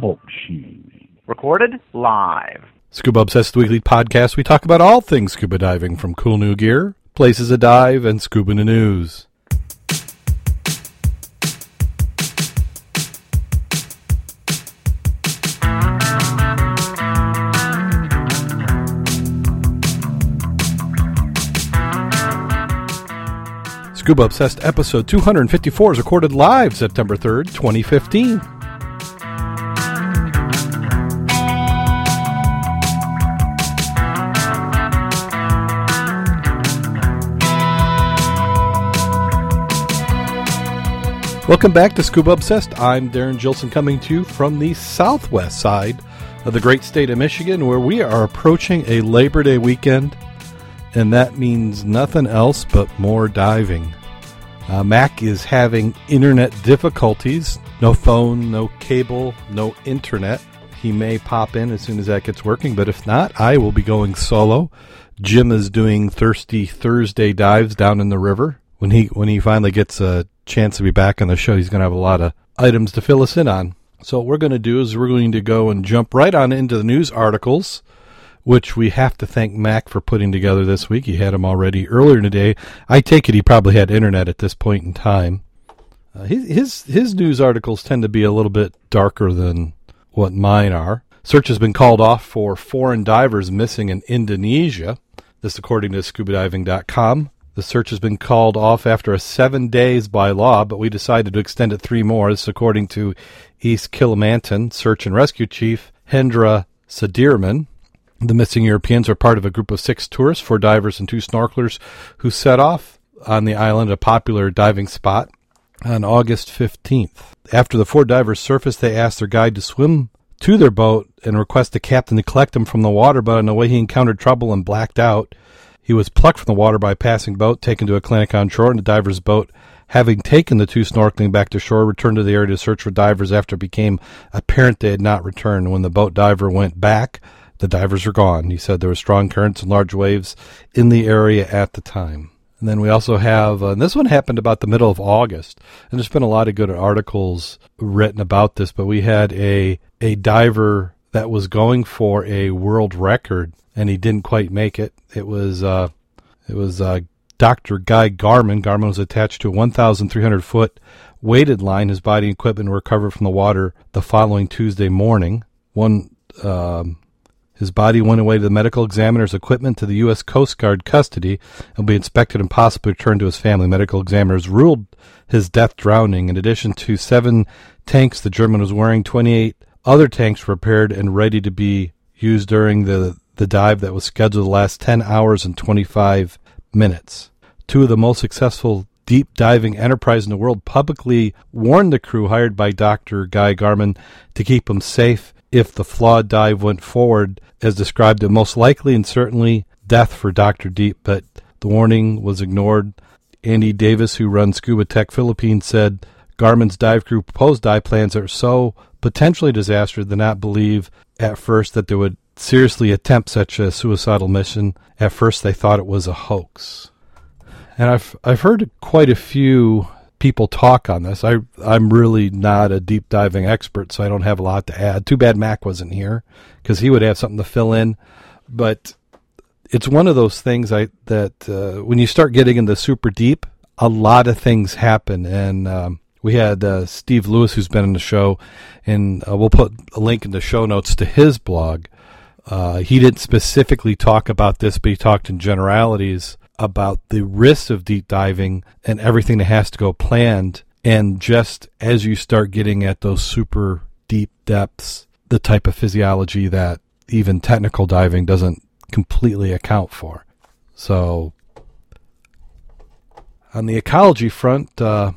Talk shoes. Recorded live. Scuba Obsessed Weekly Podcast. We talk about all things scuba diving from cool new gear, places to dive, and scuba news. Scuba Obsessed episode 254 is recorded live September 3rd, 2015. Welcome back to Scuba Obsessed. I'm Darrin Gilson coming to you from the southwest side of the great state of Michigan, where we are approaching a Labor Day weekend, and that means nothing else but more diving. Uh, Mack is having internet difficulties. No phone, no cable, no internet. He may pop in as soon as that gets working, but if not, I will be going solo. Jim is doing Thirsty Thursday dives down in the river. When he when he finally gets a chance to be back on the show, he's going to have a lot of items to fill us in on. So what we're going to do is we're going to go and jump right on into the news articles which we have to thank Mack for putting together this week. He had them already earlier today. I take it he probably had internet at this point in time. Uh, his, his news articles tend to be a little bit darker than what mine are. Search has been called off for foreign divers missing in Indonesia. This, according to ScubaDiving.com. The search has been called off after seven days by law, but we decided to extend it three more. This, according to East Kalimantan Search and Rescue Chief Hendra Sadirman. The missing Europeans are part of a group of six tourists, four divers and two snorkelers, who set off on the island, a popular diving spot, on August 15th. After the four divers surfaced, they asked their guide to swim to their boat and request the captain to collect them from the water, but on the way he encountered trouble and blacked out. He was plucked from the water by a passing boat, taken to a clinic on shore, and the diver's boat, having taken the two snorkeling back to shore, returned to the area to search for divers after it became apparent they had not returned. When the boat diver went back, the divers were gone. He said there were strong currents and large waves in the area at the time. And then we also have, uh, this one happened about the middle of August, and there's been a lot of good articles written about this, but we had a, a diver that was going for a world record, and he didn't quite make it. It was, uh, it was, uh, Dr. Guy Garman. Garman was attached to a 1,300 foot weighted line. His body and equipment were recovered from the water the following Tuesday morning. One, um, his body went away to the medical examiner's equipment to the U.S. Coast Guard custody and will be inspected and possibly returned to his family. Medical examiners ruled his death drowning. In addition to seven tanks the Garman was wearing, 28 other tanks were prepared and ready to be used during the, the dive that was scheduled to last 10 hours and 25 minutes. Two of the most successful deep diving enterprise in the world publicly warned the crew hired by Dr. Guy Garman to keep them safe if the flawed dive went forward as described it most likely and certainly death for Dr. Deep, but the warning was ignored. Andy Davis, who runs Scuba Tech Philippines, said Garman's dive crew proposed dive plans are so potentially disastrous they not believe at first that they would seriously attempt such a suicidal mission. At first, they thought it was a hoax. And I've I've heard quite a few people talk on this. I I'm really not a deep diving expert, so I don't have a lot to add. Too bad Mack wasn't here because he would have something to fill in. But it's one of those things I that uh, when you start getting into super deep, a lot of things happen. And um, we had uh, Steve Lewis, who's been in the show, and uh, we'll put a link in the show notes to his blog. Uh, he didn't specifically talk about this, but he talked in generalities about the risks of deep diving and everything that has to go planned. And just as you start getting at those super deep depths, the type of physiology that even technical diving doesn't completely account for. So, on the ecology front, uh,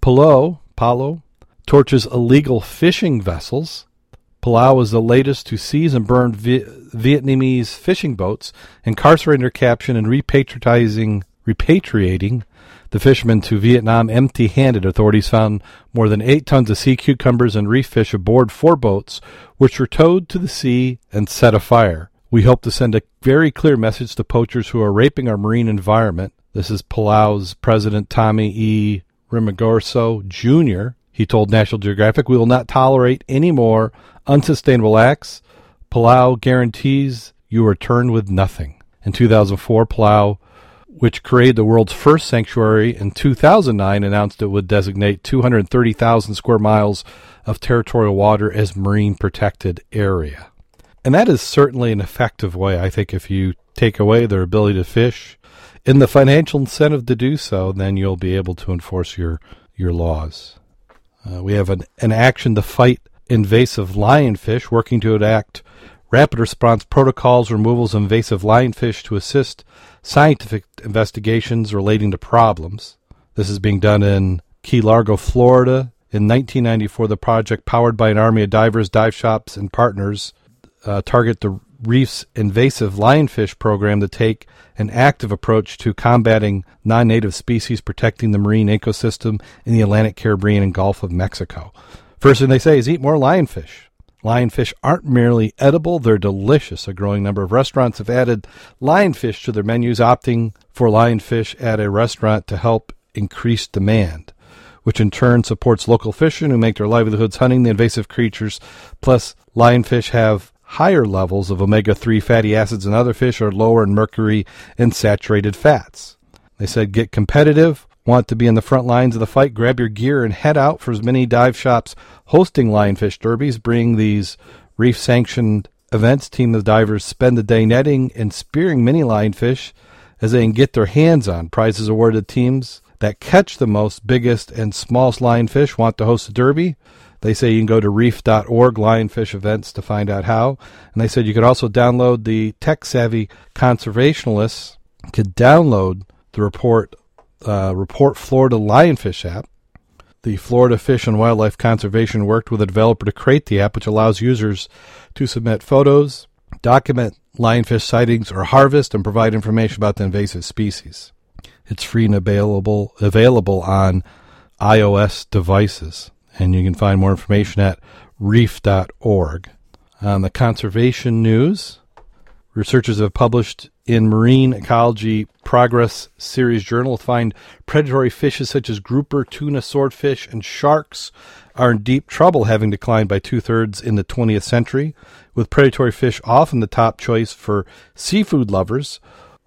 Palau, Palau torches illegal fishing vessels Palau was the latest to seize and burn Vietnamese fishing boats, incarcerating their captain and repatriating, repatriating the fishermen to Vietnam empty handed. Authorities found more than eight tons of sea cucumbers and reef fish aboard four boats, which were towed to the sea and set afire. We hope to send a very clear message to poachers who are raping our marine environment. This is Palau's President Tommy E. Remengesau Jr. He told National Geographic, We will not tolerate any more unsustainable acts. Palau guarantees you return with nothing. In 2004, Palau, which created the world's first sanctuary in 2009, announced it would designate 230,000 square miles of territorial water as marine protected area. And that is certainly an effective way, I think, if you take away their ability to fish in the financial incentive to do so, then you'll be able to enforce your, your laws. Uh, we have an, an action to fight invasive lionfish, working to enact rapid response protocols, removals of invasive lionfish to assist scientific investigations relating to problems. This is being done in Key Largo, Florida. In 1994, the project, powered by an army of divers, dive shops, and partners, uh, target the reef's invasive lionfish program to take an active approach to combating non native species, protecting the marine ecosystem in the Atlantic, Caribbean, and Gulf of Mexico. First thing they say is eat more lionfish. Lionfish aren't merely edible, they're delicious. A growing number of restaurants have added lionfish to their menus, opting for lionfish at a restaurant to help increase demand, which in turn supports local fishermen who make their livelihoods hunting the invasive creatures. Plus, lionfish have higher levels of omega 3 fatty acids than other fish are lower in mercury and saturated fats. They said get competitive, want to be in the front lines of the fight, grab your gear and head out for as many dive shops hosting lionfish derbies. Bring these reef sanctioned events. Team of divers spend the day netting and spearing mini lionfish as they can get their hands on. Prizes awarded teams that catch the most, biggest, and smallest lionfish want to host a derby. They say you can go to reef.org, lionfish events, to find out how. And they said you could also download the tech savvy conservationists could download the report uh, report Florida Lionfish app. The Florida Fish and Wildlife Conservation worked with a developer to create the app, which allows users to submit photos, document lionfish sightings or harvest, and provide information about the invasive species. It's free and available available on iOS devices and you can find more information at reef.org. On the conservation news, researchers have published in Marine Ecology Progress Series Journal find predatory fishes such as grouper, tuna, swordfish, and sharks are in deep trouble, having declined by two thirds in the 20th century, with predatory fish often the top choice for seafood lovers.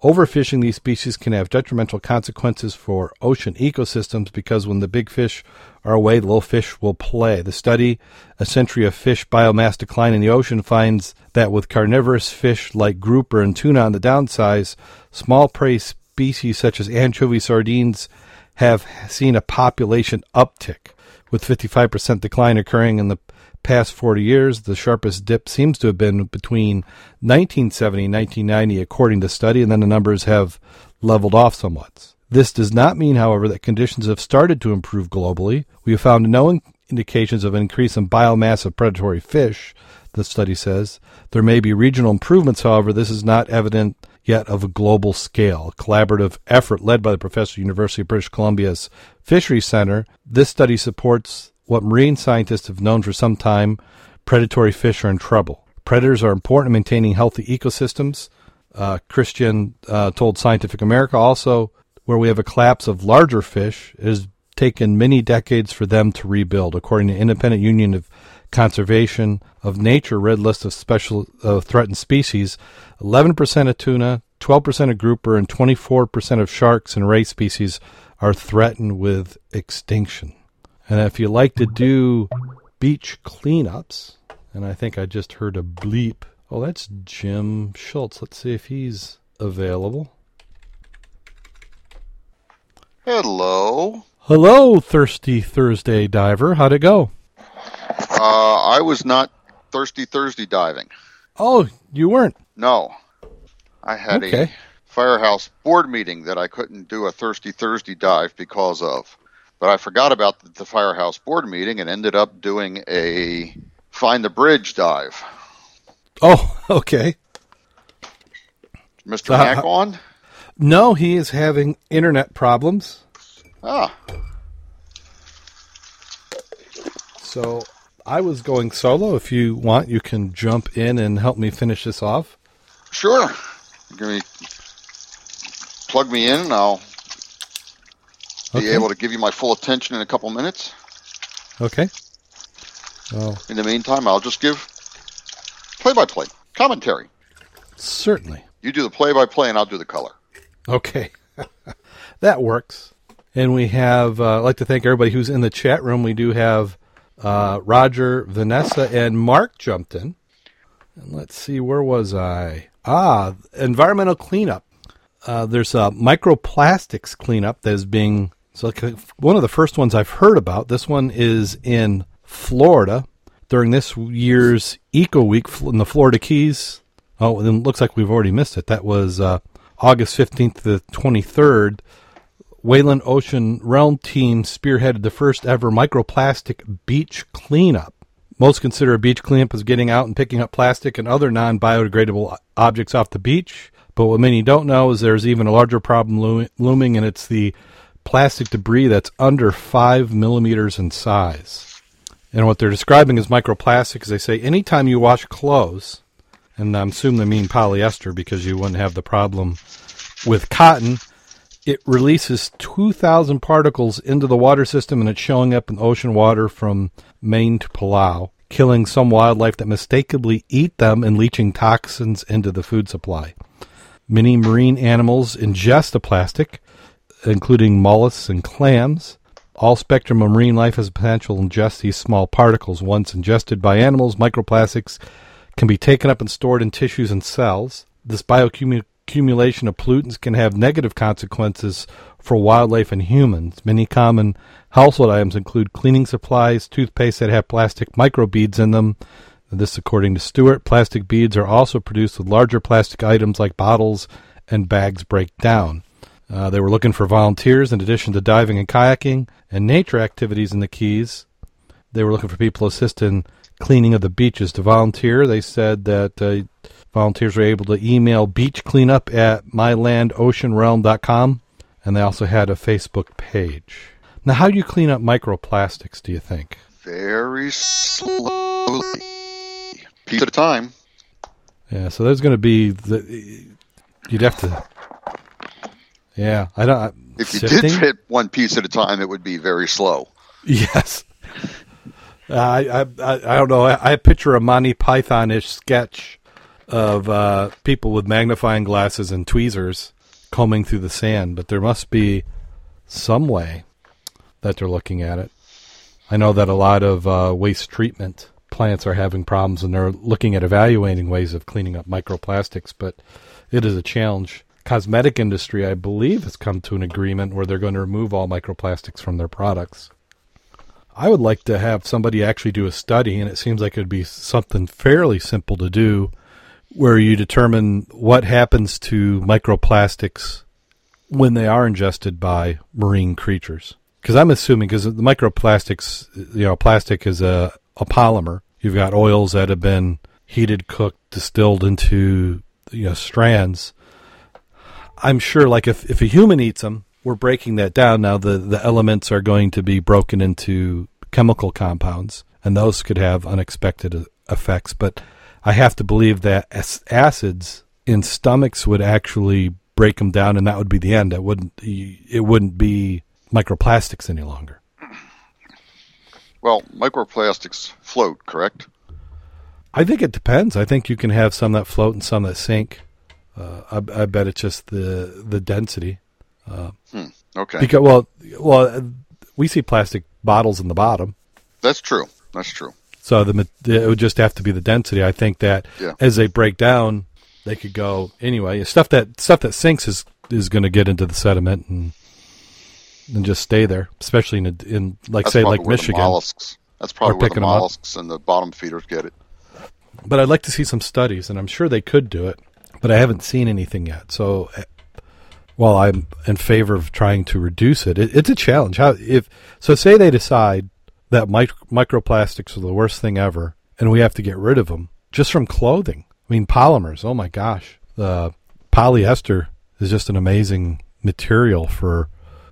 Overfishing these species can have detrimental consequences for ocean ecosystems because when the big fish are away, little fish will play. The study, A Century of Fish Biomass Decline in the Ocean, finds that with carnivorous fish like grouper and tuna on the downsize, small prey species such as anchovy sardines have seen a population uptick, with 55% decline occurring in the past 40 years, the sharpest dip seems to have been between 1970 and 1990, according to study, and then the numbers have leveled off somewhat. This does not mean, however, that conditions have started to improve globally. We have found no indications of an increase in biomass of predatory fish, the study says. There may be regional improvements, however, this is not evident yet of a global scale. A collaborative effort led by the professor at University of British Columbia's Fisheries Center. This study supports what marine scientists have known for some time predatory fish are in trouble. Predators are important in maintaining healthy ecosystems. Uh, Christian uh, told Scientific America also, where we have a collapse of larger fish, it has taken many decades for them to rebuild. According to Independent Union of Conservation of Nature Red List of Special uh, Threatened Species, 11% of tuna, 12% of grouper, and 24% of sharks and ray species are threatened with extinction. And if you like to do beach cleanups, and I think I just heard a bleep. Oh, that's Jim Schultz. Let's see if he's available. Hello. Hello, Thirsty Thursday diver. How'd it go? Uh, I was not thirsty Thursday diving. Oh, you weren't? No. I had Okay. a firehouse board meeting that I couldn't do a thirsty Thursday dive because of. But I forgot about the, the firehouse board meeting and ended up doing a find the bridge dive. Oh, okay. Mr. Uh, Mack on? No, he is having internet problems. Ah, So I was going solo. If you want, you can jump in and help me finish this off. sure. Give me plug me in and I'll be Okay. able to give you my full attention in a couple minutes. Okay. Well, In the meantime, I'll just give play-by-play commentary. certainly. You do the play-by-play, and I'll do the color. Okay. that works. And we have, uh, I'd like to thank everybody who's in the chat room. We do have uh, Roger, Vanessa, and Mark jumped in. And let's see, where was I? Ah, environmental cleanup. Uh, there's a microplastics cleanup that is being, so one of the first ones I've heard about. This one is in Florida during this year's Eco Week in the Florida Keys. Oh, and it looks like we've already missed it. That was uh, August 15th to the 23rd. Wayland Ocean Realm team spearheaded the first ever microplastic beach cleanup. Most consider a beach cleanup as getting out and picking up plastic and other non biodegradable objects off the beach. But what many don't know is there's even a larger problem looming, and it's the plastic debris that's under five millimeters in size. And what they're describing as microplastics, they say anytime you wash clothes, and I'm assuming they mean polyester because you wouldn't have the problem with cotton, it releases 2,000 particles into the water system and it's showing up in ocean water from Maine to Palau, killing some wildlife that mistakenly eat them and leaching toxins into the food supply. Many marine animals ingest the plastic, including mollusks and clams. All spectrum of marine life has potential to ingest these small particles. Once ingested by animals, microplastics can be taken up and stored in tissues and cells. This bioaccumulation of pollutants can have negative consequences for wildlife and humans. Many common household items include cleaning supplies, toothpaste that have plastic microbeads in them. This, according to Stewart, plastic beads are also produced with larger plastic items like bottles and bags break down. Uh, they were looking for volunteers in addition to diving and kayaking and nature activities in the Keys. They were looking for people to assist in cleaning of the beaches. To volunteer, they said that uh, volunteers were able to email beach cleanup at mylandoceanrealm.com, and they also had a Facebook page. Now, how do you clean up microplastics, do you think? Very slowly, piece at a time. Yeah, so there's going to be the. You'd have to. Yeah, I don't. If you sifting? did fit one piece at a time, it would be very slow. Yes. I, I I I don't know. I, I picture a Monty Python-ish sketch of uh, people with magnifying glasses and tweezers combing through the sand, but there must be some way that they're looking at it. I know that a lot of uh, waste treatment plants are having problems, and they're looking at evaluating ways of cleaning up microplastics, but it is a challenge. Cosmetic industry, I believe, has come to an agreement where they're going to remove all microplastics from their products. I would like to have somebody actually do a study, and it seems like it would be something fairly simple to do, where you determine what happens to microplastics when they are ingested by marine creatures. Because I'm assuming, because the microplastics, you know, plastic is a, a polymer. You've got oils that have been heated, cooked, distilled into you know strands. I'm sure, like if if a human eats them, we're breaking that down now. The the elements are going to be broken into chemical compounds, and those could have unexpected e- effects. But I have to believe that acids in stomachs would actually break them down, and that would be the end. It wouldn't it wouldn't be microplastics any longer. Well, microplastics float, correct? I think it depends. I think you can have some that float and some that sink. Uh, I, I bet it's just the the density. Okay, Because well, well, uh, we see plastic bottles in the bottom, that's true. That's true. so the it would just have to be the density. I think that Yeah. as they break down, they could go anyway. Stuff that stuff that sinks is is going to get into the sediment and and just stay there, especially in a, in like That's say like where the Michigan. mollusks. That's probably where the picking 'em up. mollusks and the bottom feeders get it. But I'd like to see some studies, and I'm sure they could do it, but I haven't seen anything yet. So, uh, while I'm in favor of trying to reduce it, it it's a challenge. How if so? Say they decide that mic- microplastics are the worst thing ever, and we have to get rid of them just from clothing. I mean, polymers. Oh my gosh, the polyester is just an amazing material for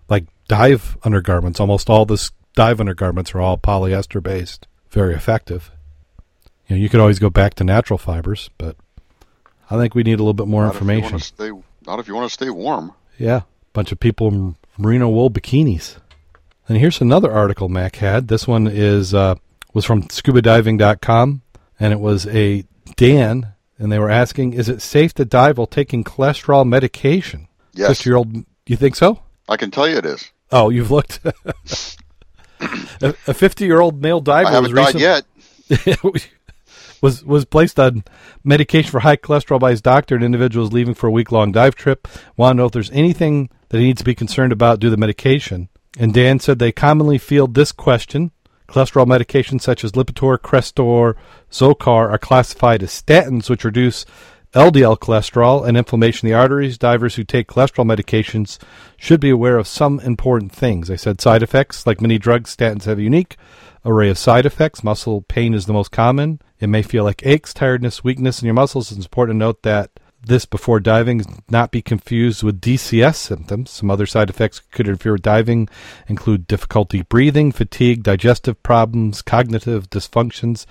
like dive undergarments. Almost all this dive undergarments are all polyester based. Very effective. You know, you could always go back to natural fibers, but I think we need a little bit more Not information. wanna stay, not if you want to stay warm. Yeah, bunch of people in merino wool bikinis. And here's another article Mack had. This one is uh, was from ScubaDiving.com, and it was a Dan, and they were asking, "Is it safe to dive while taking cholesterol medication?" Yes, Fifty-year-old, you think so? I can tell you it is. Oh, you've looked. a fifty-year-old male diver I haven't was died yet. was was placed on medication for high cholesterol by his doctor. An individual is leaving for a week long dive trip. Want to know if there's anything that he needs to be concerned about due to the medication. And Dan said they commonly field this question. Cholesterol medications such as Lipitor, Crestor, Zocor are classified as statins, which reduce LDL cholesterol and inflammation in the arteries. Divers who take cholesterol medications should be aware of some important things. They said side effects. Like many drugs, statins have unique array of side effects. Muscle pain is the most common. It may feel like aches, tiredness, weakness in your muscles. It's important to note that this before diving not be confused with DCS symptoms. Some other side effects could interfere with diving include difficulty breathing, fatigue, digestive problems, cognitive dysfunctions,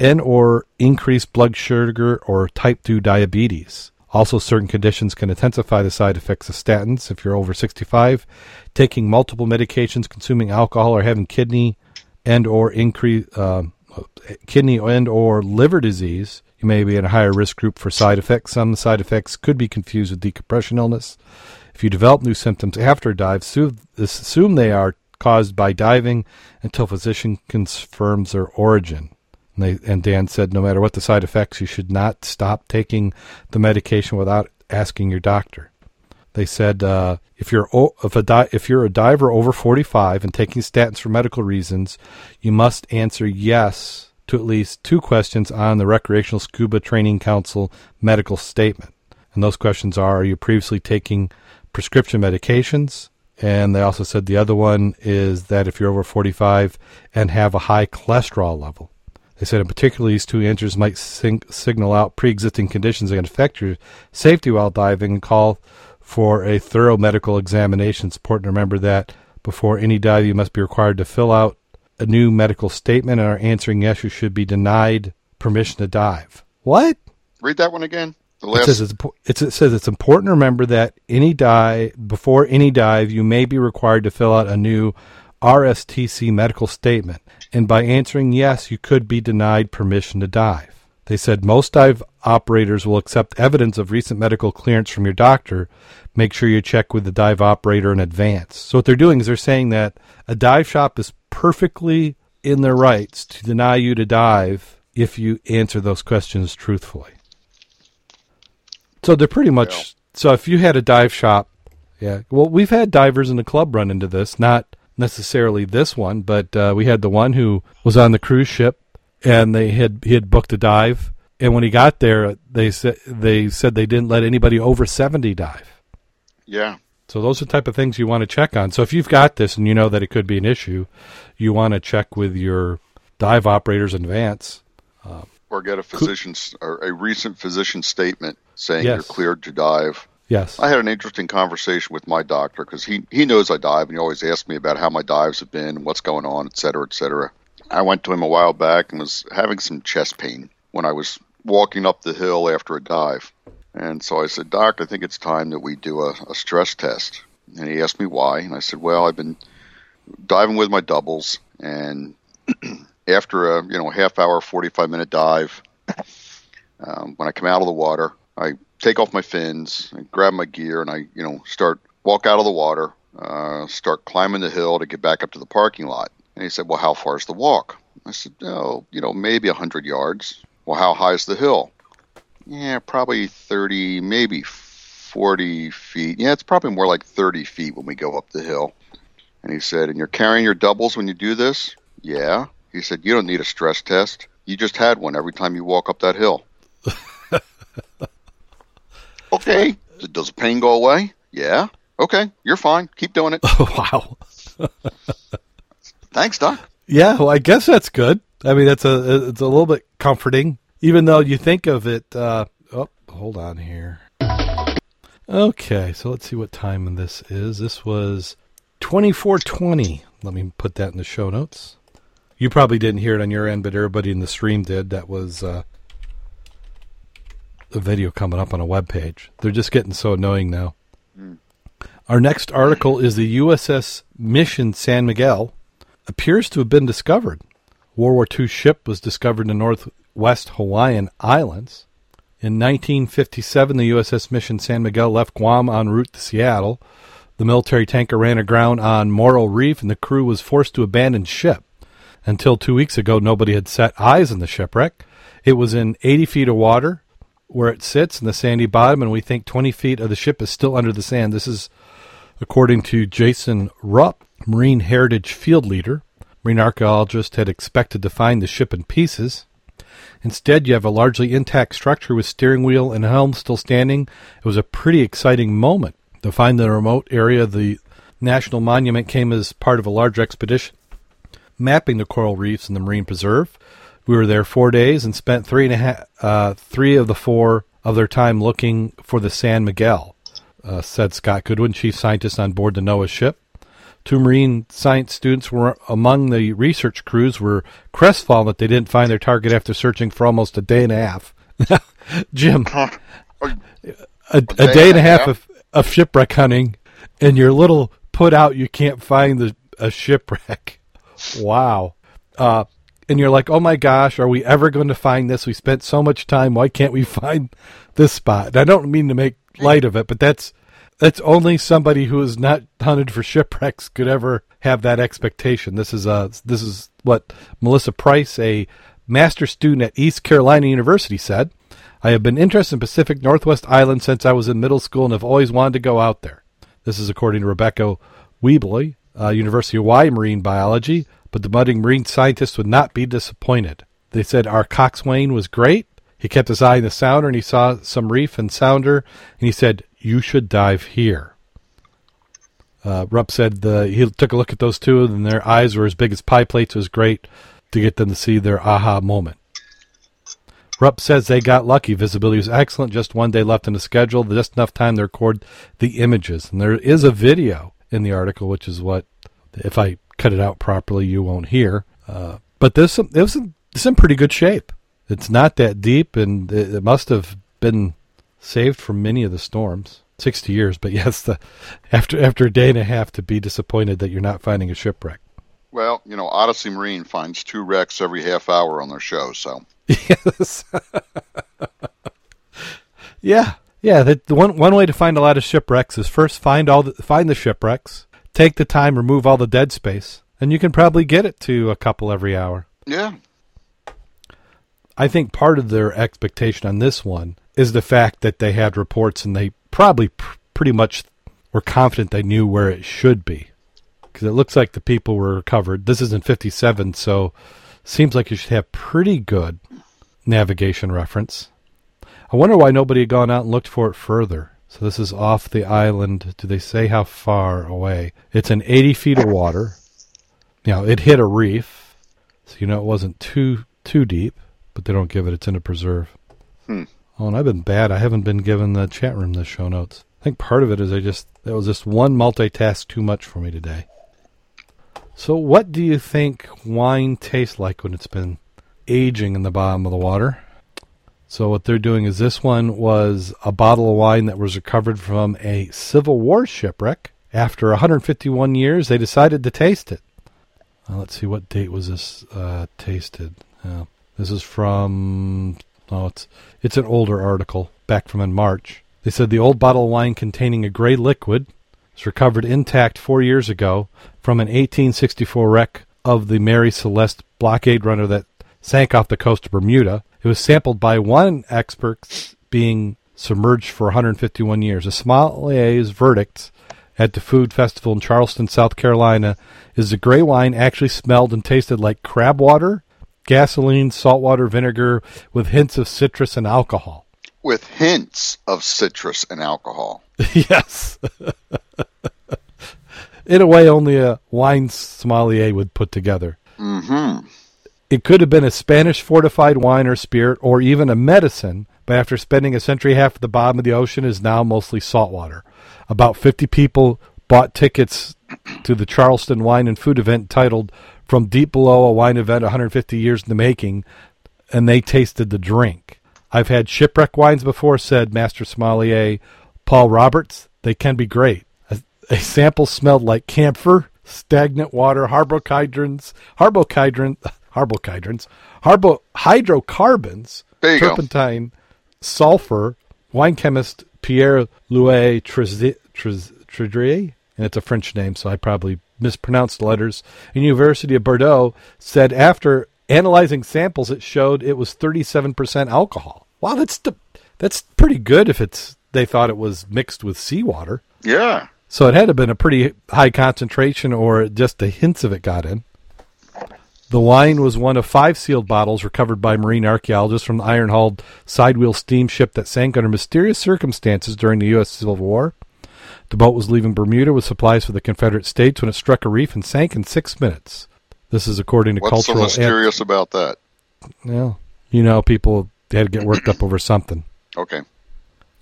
and or increased blood sugar or type 2 diabetes. Also, certain conditions can intensify the side effects of statins. If you're over 65, taking multiple medications, consuming alcohol, or having kidney and or increase uh, kidney and or liver disease, you may be in a higher risk group for side effects. Some side effects could be confused with decompression illness. If you develop new symptoms after a dive, assume, they are caused by diving until physician confirms their origin. And, they, and Dan said, no matter what the side effects, you should not stop taking the medication without asking your doctor. They said uh, if you're if a di- if you're a diver over 45 and taking statins for medical reasons, you must answer yes to at least two questions on the Recreational Scuba Training Council medical statement. And those questions are: Are you previously taking prescription medications? And they also said the other one is that if you're over 45 and have a high cholesterol level. They said in particular these two answers might sing- signal out pre-existing conditions that can affect your safety while diving and call for a thorough medical examination. It's important to remember that before any dive, you must be required to fill out a new medical statement and are answering yes, you should be denied permission to dive. What? Read that one again. The It says it's, it's, it says it's important to remember that any dive before any dive, you may be required to fill out a new RSTC medical statement, and by answering yes, you could be denied permission to dive. They said most dive operators will accept evidence of recent medical clearance from your doctor. Make sure you check with the dive operator in advance. So what they're doing is they're saying that a dive shop is perfectly in their rights to deny you to dive if you answer those questions truthfully. So they're pretty much Well. so if you had a dive shop, yeah. Well, we've had divers in the club run into this, not necessarily this one, but uh, we had the one who was on the cruise ship and they had he had booked a dive, and when he got there, they said they said they didn't let anybody over seventy dive. yeah. So those are the type of things you want to check on. So if you've got this and you know that it could be an issue, you want to check with your dive operators in advance. Um, or get a physician's or a recent physician statement saying Yes. you're cleared to dive. Yes. I had an interesting conversation with my doctor because he, he knows I dive and he always asks me about how my dives have been and what's going on, et cetera, et cetera. I went to him a while back and was having some chest pain when I was walking up the hill after a dive. And so I said, Doc, I think it's time that we do a, a stress test. And he asked me why. And I said, Well, I've been diving with my doubles and after a you know half hour, forty five minute dive, um, when I come out of the water, I take off my fins, grab my gear, and I you know start walk out of the water, uh, start climbing the hill to get back up to the parking lot. And he said, "Well, how far is the walk?" I said, "Oh, you know, maybe a hundred yards." Well, how high is the hill? Yeah, probably thirty, maybe forty feet. Yeah, it's probably more like thirty feet when we go up the hill. And he said, "And you're carrying your doubles when you do this?" Yeah. He said, "You don't need a stress test. You just had one every time you walk up that hill." okay. Does the pain go away? Yeah. Okay. You're fine. Keep doing it. wow. Thanks, Doc. Yeah, well, I guess that's good. I mean, that's a it's a little bit comforting, even though you think of it. Uh, oh, hold on here. Okay, so let's see what time this is. This was twenty four twenty. Let me put that in the show notes. You probably didn't hear it on your end, but everybody in the stream did. That was uh, a video coming up on a web page. They're just getting so annoying now. Our next article is the USS Mission San Miguel appears to have been discovered. World War II ship was discovered in northwest Hawaiian Islands. In 1957, the USS Mission San Miguel left Guam en route to Seattle. The military tanker ran aground on Maro Reef, and the crew was forced to abandon ship. Until two weeks ago, nobody had set eyes on the shipwreck. It was in 80 feet of water where it sits in the sandy bottom, and we think 20 feet of the ship is still under the sand. This is according to Jason Raupp, Marine Heritage Field Leader. Marine archaeologists had expected to find the ship in pieces. Instead, you have a largely intact structure with steering wheel and helm still standing. It was a pretty exciting moment. To find the remote area the National Monument came as part of a large expedition mapping the coral reefs in the marine preserve. We were there four days and spent three and a half, uh, three of the four of their time looking for the San Miguel, uh, said Scott Goodwin, chief scientist on board the NOAA ship. Two marine science students were among the research crews were crestfallen that they didn't find their target after searching for almost a day and a half. Jim, a, a, a day and a half of, of shipwreck hunting, and you're a little put out. You can't find the a shipwreck. Wow. Uh, and you're like, oh my gosh, are we ever going to find this? We spent so much time. Why can't we find this spot? And I don't mean to make light of it, but that's that's only somebody who is not hunted for shipwrecks could ever have that expectation. This is uh this is what Melissa Price, a master student at East Carolina University, said. I have been interested in Pacific Northwest Island since I was in middle school and have always wanted to go out there. This is according to Rebecca Weebly, uh, University of Hawaii Marine Biology, but the budding marine scientists would not be disappointed. They said our coxswain was great. He kept his eye on the sounder and he saw some reef and sounder, and he said, You should dive here. Uh, Raupp said the, he took a look at those two, and their eyes were as big as pie plates. It was great to get them to see their aha moment. Raupp says they got lucky. Visibility was excellent. Just one day left in the schedule. Just enough time to record the images. And there is a video in the article, which is what, if I cut it out properly, you won't hear. Uh, but this it was in, it's in pretty good shape. It's not that deep, and it, it must have been saved from many of the storms. Sixty years, but yes, the after after a day and a half to be disappointed that you're not finding a shipwreck. Well, you know, Odyssey Marine finds two wrecks every half hour on their show, so yes, yeah, yeah. The, the one one way to find a lot of shipwrecks is first find all the, find the shipwrecks, take the time, remove all the dead space, and you can probably get it to a couple every hour. yeah, I think part of their expectation on this one is the fact that they had reports and they probably pr- pretty much were confident they knew where it should be. Because it looks like the people were recovered. This is in 57, so seems like you should have pretty good navigation reference. I wonder why nobody had gone out and looked for it further. So this is off the island. Do they say how far away? It's in 80 feet of water. You know, it hit a reef, so you know it wasn't too too deep, but they don't give it. It's in a preserve. Hmm. Oh, and I've been bad. I haven't been given the chat room the show notes. I think part of it is I just that was just one multitask too much for me today. So, what do you think wine tastes like when it's been aging in the bottom of the water? So, what they're doing is this one was a bottle of wine that was recovered from a Civil War shipwreck. After 151 years, they decided to taste it. Uh, let's see, what date was this uh, tasted? Uh, this is from oh, it's it's an older article back from in March. They said the old bottle of wine containing a gray liquid was recovered intact four years ago from an 1864 wreck of the Mary Celestia blockade runner that sank off the coast of Bermuda. It was sampled by one expert being submerged for 151 years. A sommelier's verdict at the food festival in Charleston, South Carolina, is the gray wine actually smelled and tasted like crab water, gasoline, saltwater vinegar with hints of citrus and alcohol. with hints of citrus and alcohol. yes. In a way, only a wine sommelier would put together. Mm-hmm. It could have been a Spanish fortified wine or spirit, or even a medicine, but after spending a century and a half at the bottom of the ocean, is now mostly saltwater. About 50 people bought tickets to the Charleston Wine and Food event titled From Deep Below, a wine event 150 years in the making, and they tasted the drink. I've had shipwreck wines before, said Master Sommelier Paul Roberts. They can be great. A A sample smelled like camphor, stagnant water, hydrocarbons, harbocydrin, harbocydrins, harbo, hydrocarbons, you go. turpentine, sulfur. Wine chemist Pierre Louis Trez- and it's a French name, so I probably mispronounced letters. And University of Bordeaux said after analyzing samples, it showed it was 37% alcohol. Wow, that's the, that's pretty good if it's they thought it was mixed with seawater. Yeah. So it had to have been a pretty high concentration, or just the hints of it got in. The wine was one of five sealed bottles recovered by marine archaeologists from the iron hulled sidewheel steamship that sank under mysterious circumstances during the U.S. Civil War. The boat was leaving Bermuda with supplies for the Confederate States when it struck a reef and sank in six minutes. This is according to What's so cultural. mysterious about that? well, you know, people had to get worked up over something. Okay.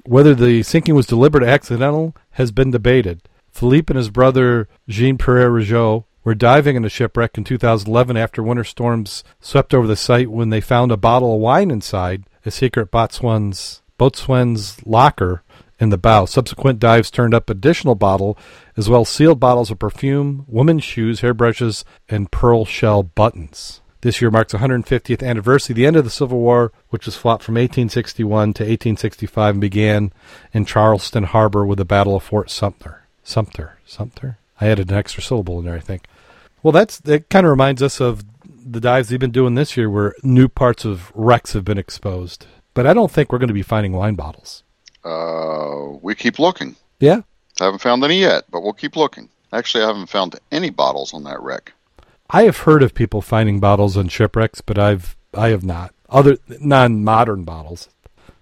Whether the sinking was deliberate or accidental has been debated. Philippe and his brother Jean Pierre Rouja were diving in a shipwreck in 2011 after winter storms swept over the site when they found a bottle of wine inside a secret boatswain's, boatswain's locker in the bow. Subsequent dives turned up additional bottle as well as sealed bottles of perfume, women's shoes, hairbrushes, and pearl shell buttons. This year marks the 150th anniversary, the end of the Civil War, which was fought from 1861 to 1865 and began in Charleston Harbor with the Battle of Fort Sumter. Sumter, Sumter. I added an extra syllable in there, I think. Well, that's that kind of reminds us of the dives they've been doing this year, where new parts of wrecks have been exposed. But I don't think we're going to be finding wine bottles. Uh, we keep looking. Yeah, I Haven't found any yet, but we'll keep looking. Actually, I haven't found any bottles on that wreck. I have heard of people finding bottles on shipwrecks, but I've I have not. Other non-modern bottles.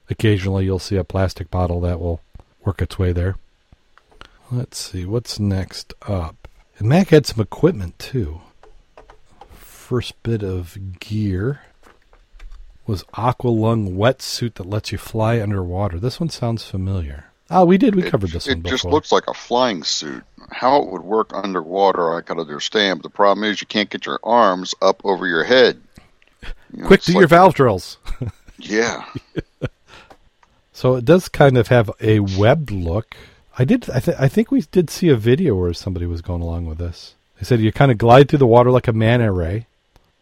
Occasionally, you'll see a plastic bottle that will work its way there. Let's see what's next up. And Mack had some equipment too. First bit of gear was Aqua Aqualung wetsuit that lets you fly underwater. This one sounds familiar. Oh, we did. We It- covered this it one before. just looks like a flying suit. How it would work underwater, I could understand. But the problem is, you can't get your arms up over your head. You know, Quick, do like- your valve drills. Yeah, So it does kind of have a webbed look. I did. I, th- I think we did see a video where somebody was going along with this. They said you kind of glide through the water like a manta ray.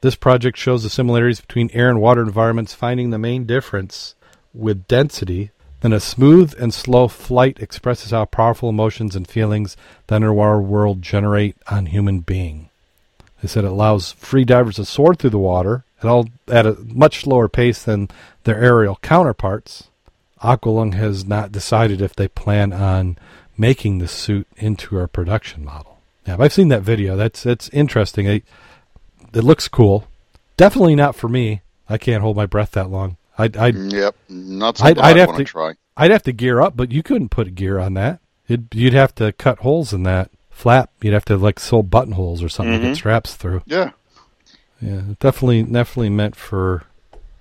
This project shows the similarities between air and water environments, finding the main difference with density. Then a smooth and slow flight expresses how powerful emotions and feelings the underwater world generate on human being. They said it allows free divers to soar through the water at all at a much slower pace than their aerial counterparts. Aqualung has not decided if they plan on making the suit into a production model. Now, I've seen that video. That's that's interesting. It looks cool. Definitely not for me. I can't hold my breath that long. I'd I'd, yep. Not I'd- I'd I'd, have to to- try. I'd have to gear up, but you couldn't put gear on that. It, you'd have to cut holes in that flap. You'd have to like sew buttonholes or something to Mhm. get straps through. Yeah. Yeah, definitely, definitely meant for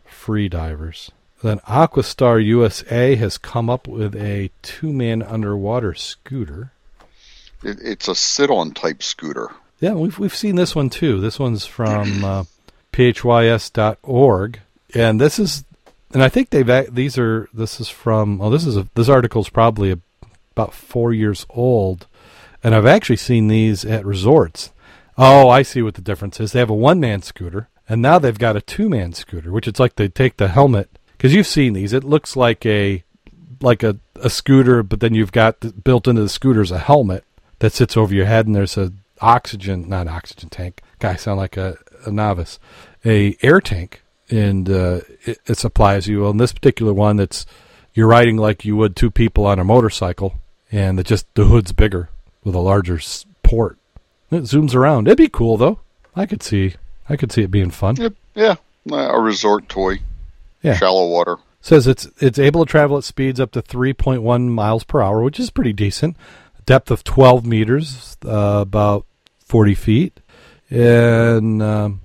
free divers. Then Aquastar USA has come up with a two-man underwater scooter. It, it's a sit-on type scooter. Yeah, we've we've seen this one too. This one's from uh, phys.org, and this is, and I think they've these are this is from. Oh, this is a, this article's probably a, about four years old, and I've actually seen these at resorts. Oh, I see what the difference is. They have a one-man scooter, and now they've got a two-man scooter, which it's like they take the helmet because you've seen these. It looks like a like a, a scooter, but then you've got the, built into the scooter is a helmet that sits over your head, and there's a oxygen, not oxygen tank. Guy, sound like a, a novice. A air tank, and uh, it, it supplies you. On this particular one, that's you're riding like you would two people on a motorcycle, and it just the hood's bigger with a larger port. It zooms around. It'd be cool though. I could see, I could see it being fun. Yep. Yeah. A resort toy. Yeah. Shallow water. Says it's it's able to travel at speeds up to 3.1 miles per hour, which is pretty decent. Depth of 12 meters, uh, about 40 feet, and um,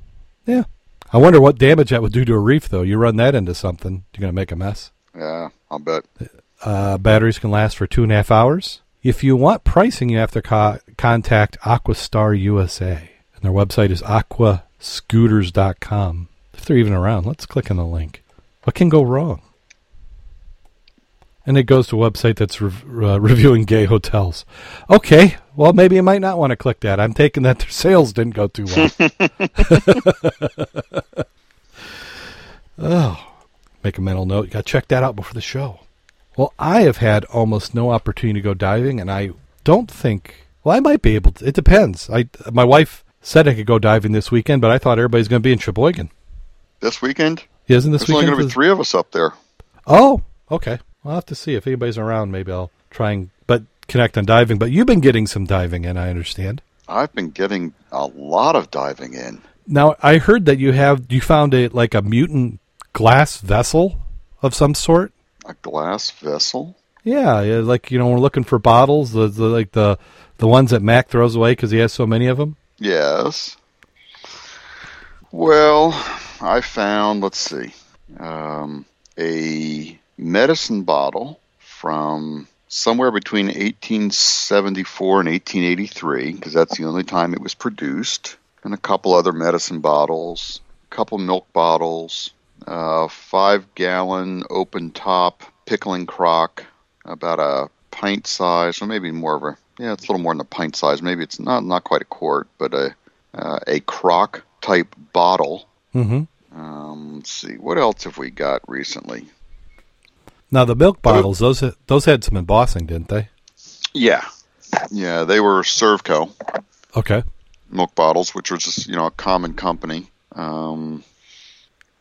yeah. I wonder what damage that would do to a reef, though. You run that into something, you're going to make a mess. Yeah, I'll bet. Uh, batteries can last for two and a half hours. If you want pricing, you have to co- contact Aquastar USA. And their website is aquascooters.com. If they're even around, let's click on the link. What can go wrong? And it goes to a website that's re- uh, reviewing gay hotels. Okay, well, maybe you might not want to click that. I'm taking that their sales didn't go too well. oh, make a mental note. You got to check that out before the show. Well, I have had almost no opportunity to go diving, and I don't think. Well, I might be able to. It depends. I my wife said I could go diving this weekend, but I thought everybody's going to be in Sheboygan. This weekend? Isn't this There's weekend? only going to be three of us up there. Oh, okay. I'll have to see if anybody's around. Maybe I'll try and but connect on diving. But you've been getting some diving in, I understand. I've been getting a lot of diving in. Now I heard that you have you found a like a mutant glass vessel of some sort. A glass vessel? Yeah, yeah like you know we're looking for bottles, the, the like the the ones that Mack throws away because he has so many of them. Yes. Well, I found, let's see, um, a medicine bottle from somewhere between 1874 and 1883, because that's the only time it was produced, and a couple other medicine bottles, a couple milk bottles, a five gallon open top pickling crock, about a pint size, or maybe more of a yeah, it's a little more than a pint size. Maybe it's not not quite a quart, but a uh, a crock type bottle. Mm-hmm. Um, let's see, what else have we got recently? Now the milk bottles, those those had some embossing, didn't they? Yeah, yeah, they were Servco Okay. milk bottles, which was just you know a common company. Um,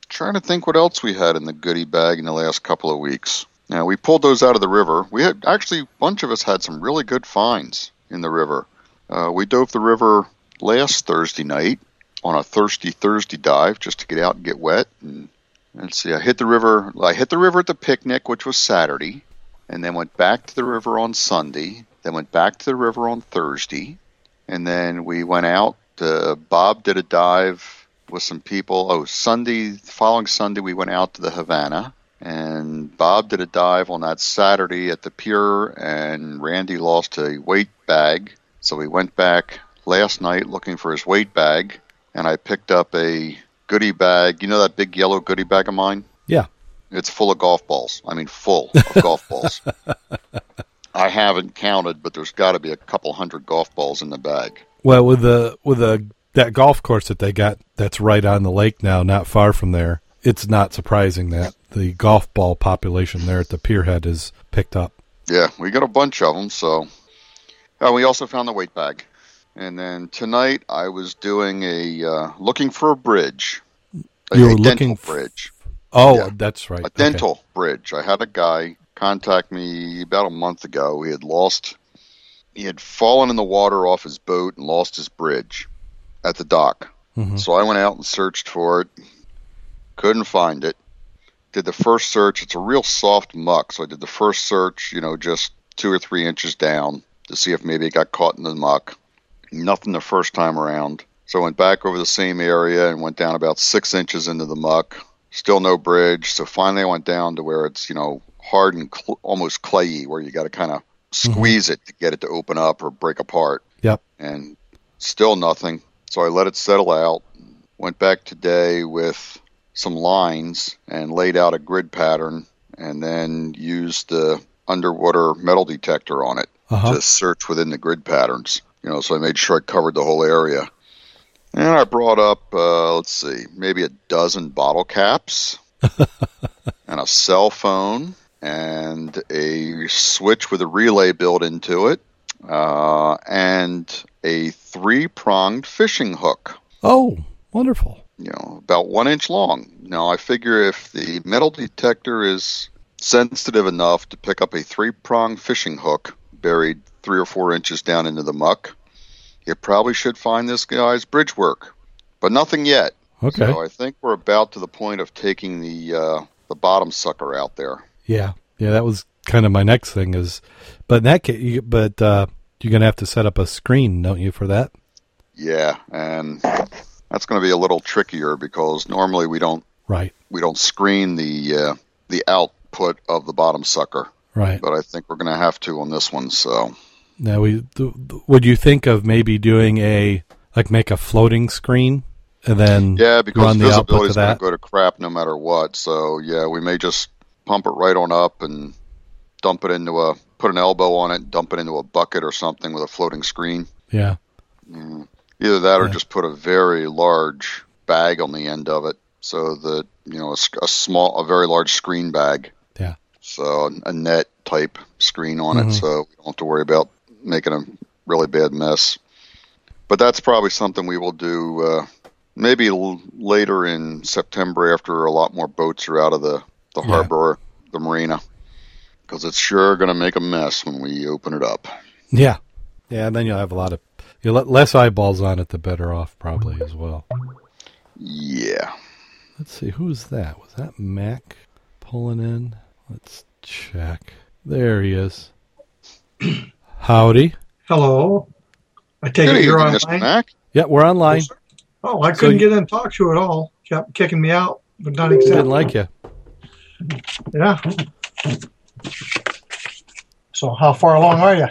trying to think what else we had in the goodie bag in the last couple of weeks. Now we pulled those out of the river. We had actually a bunch of us had some really good finds in the river. Uh, we dove the river last Thursday night on a thirsty Thursday dive just to get out and get wet. And let's see, I hit the river. I hit the river at the picnic, which was Saturday, and then went back to the river on Sunday. Then went back to the river on Thursday, and then we went out. Uh, Bob did a dive with some people. Oh, Sunday, following Sunday, we went out to the Havana, and Bob did a dive on that Saturday at the pier, and Randy lost a weight bag. So we went back last night looking for his weight bag, and I picked up a goodie bag. You know that big yellow goodie bag of mine? Yeah. It's full of golf balls. I mean, full of golf balls. I haven't counted, but there's got to be a couple hundred golf balls in the bag. Well, with the with the that golf course that they got that's right on the lake now, not far from there, it's not surprising that the golf ball population there at the pierhead is picked up. Yeah, we got a bunch of them. So, uh, we also found the weight bag, and then tonight I was doing a uh, looking for a bridge. A, You a looking dental f- bridge, Oh, Yeah. that's right. a Okay. dental bridge. I had a guy contact me about a month ago. He had lost, he had fallen in the water off his boat and lost his bridge at the dock. Mhm. So I went out and searched for it. Couldn't find it. Did the first search. It's a real soft muck. So I did the first search, you know, just two or three inches down to see if maybe it got caught in the muck. Nothing the first time around. So I went back over the same area and went down about six inches into the muck. Still no bridge. So finally I went down to where it's, you know, hard and cl- almost clayey, where you got to kind of squeeze it to get it to open up or break apart Yep. and still nothing. So I let it settle out. Went back today with some lines and laid out a grid pattern and then used the underwater metal detector on it Uh-huh. to search within the grid patterns. You know, so I made sure I covered the whole area. And I brought up, uh, let's see, maybe a dozen bottle caps and a cell phone and a switch with a relay built into it uh, and a three pronged fishing hook, Oh, wonderful. you know, about one inch long. Now, I figure if the metal detector is sensitive enough to pick up a three pronged fishing hook buried three or four inches down into the muck, it probably should find this guy's bridge work. But nothing yet. Okay. So I think we're about to the point of taking the uh, the bottom sucker out there. Yeah, yeah, that was kind of my next thing is, but in that case, you, but uh, you're gonna have to set up a screen, don't you, for that? Yeah, and that's going to be a little trickier because normally we don't Right, we don't screen the uh, the output of the bottom sucker, right. but I think we're going to have to on this one. So Now, we th- would you think of maybe doing a like make a floating screen and then yeah, because run the output visibility is going to go to crap no matter what. So yeah, we may just pump it right on up and dump it into a put an elbow on it, dump it into a bucket or something with a floating screen. Yeah. Either that or Yeah. just put a very large bag on the end of it, so that you know a small, a very large screen bag. Yeah. So a net type screen on Mhm. it, so we don't have to worry about making a really bad mess. But that's probably something we will do uh, maybe l- later in September after a lot more boats are out of the the Yeah. harbor, the marina, because it's sure going to make a mess when we open it up. Yeah. Yeah, and then you'll have a lot of you'll let less eyeballs on it the better off probably as well. Yeah. Let's see, who's that? Was that Mack pulling in? Let's check. There he is. Howdy. Hello. I take Good it you're evening, Mr. online. Mack. Yeah, we're online. Oh, I couldn't you- get in and talk to you at all. Kept kicking me out, but not We didn't like you. Yeah. So how far along are you?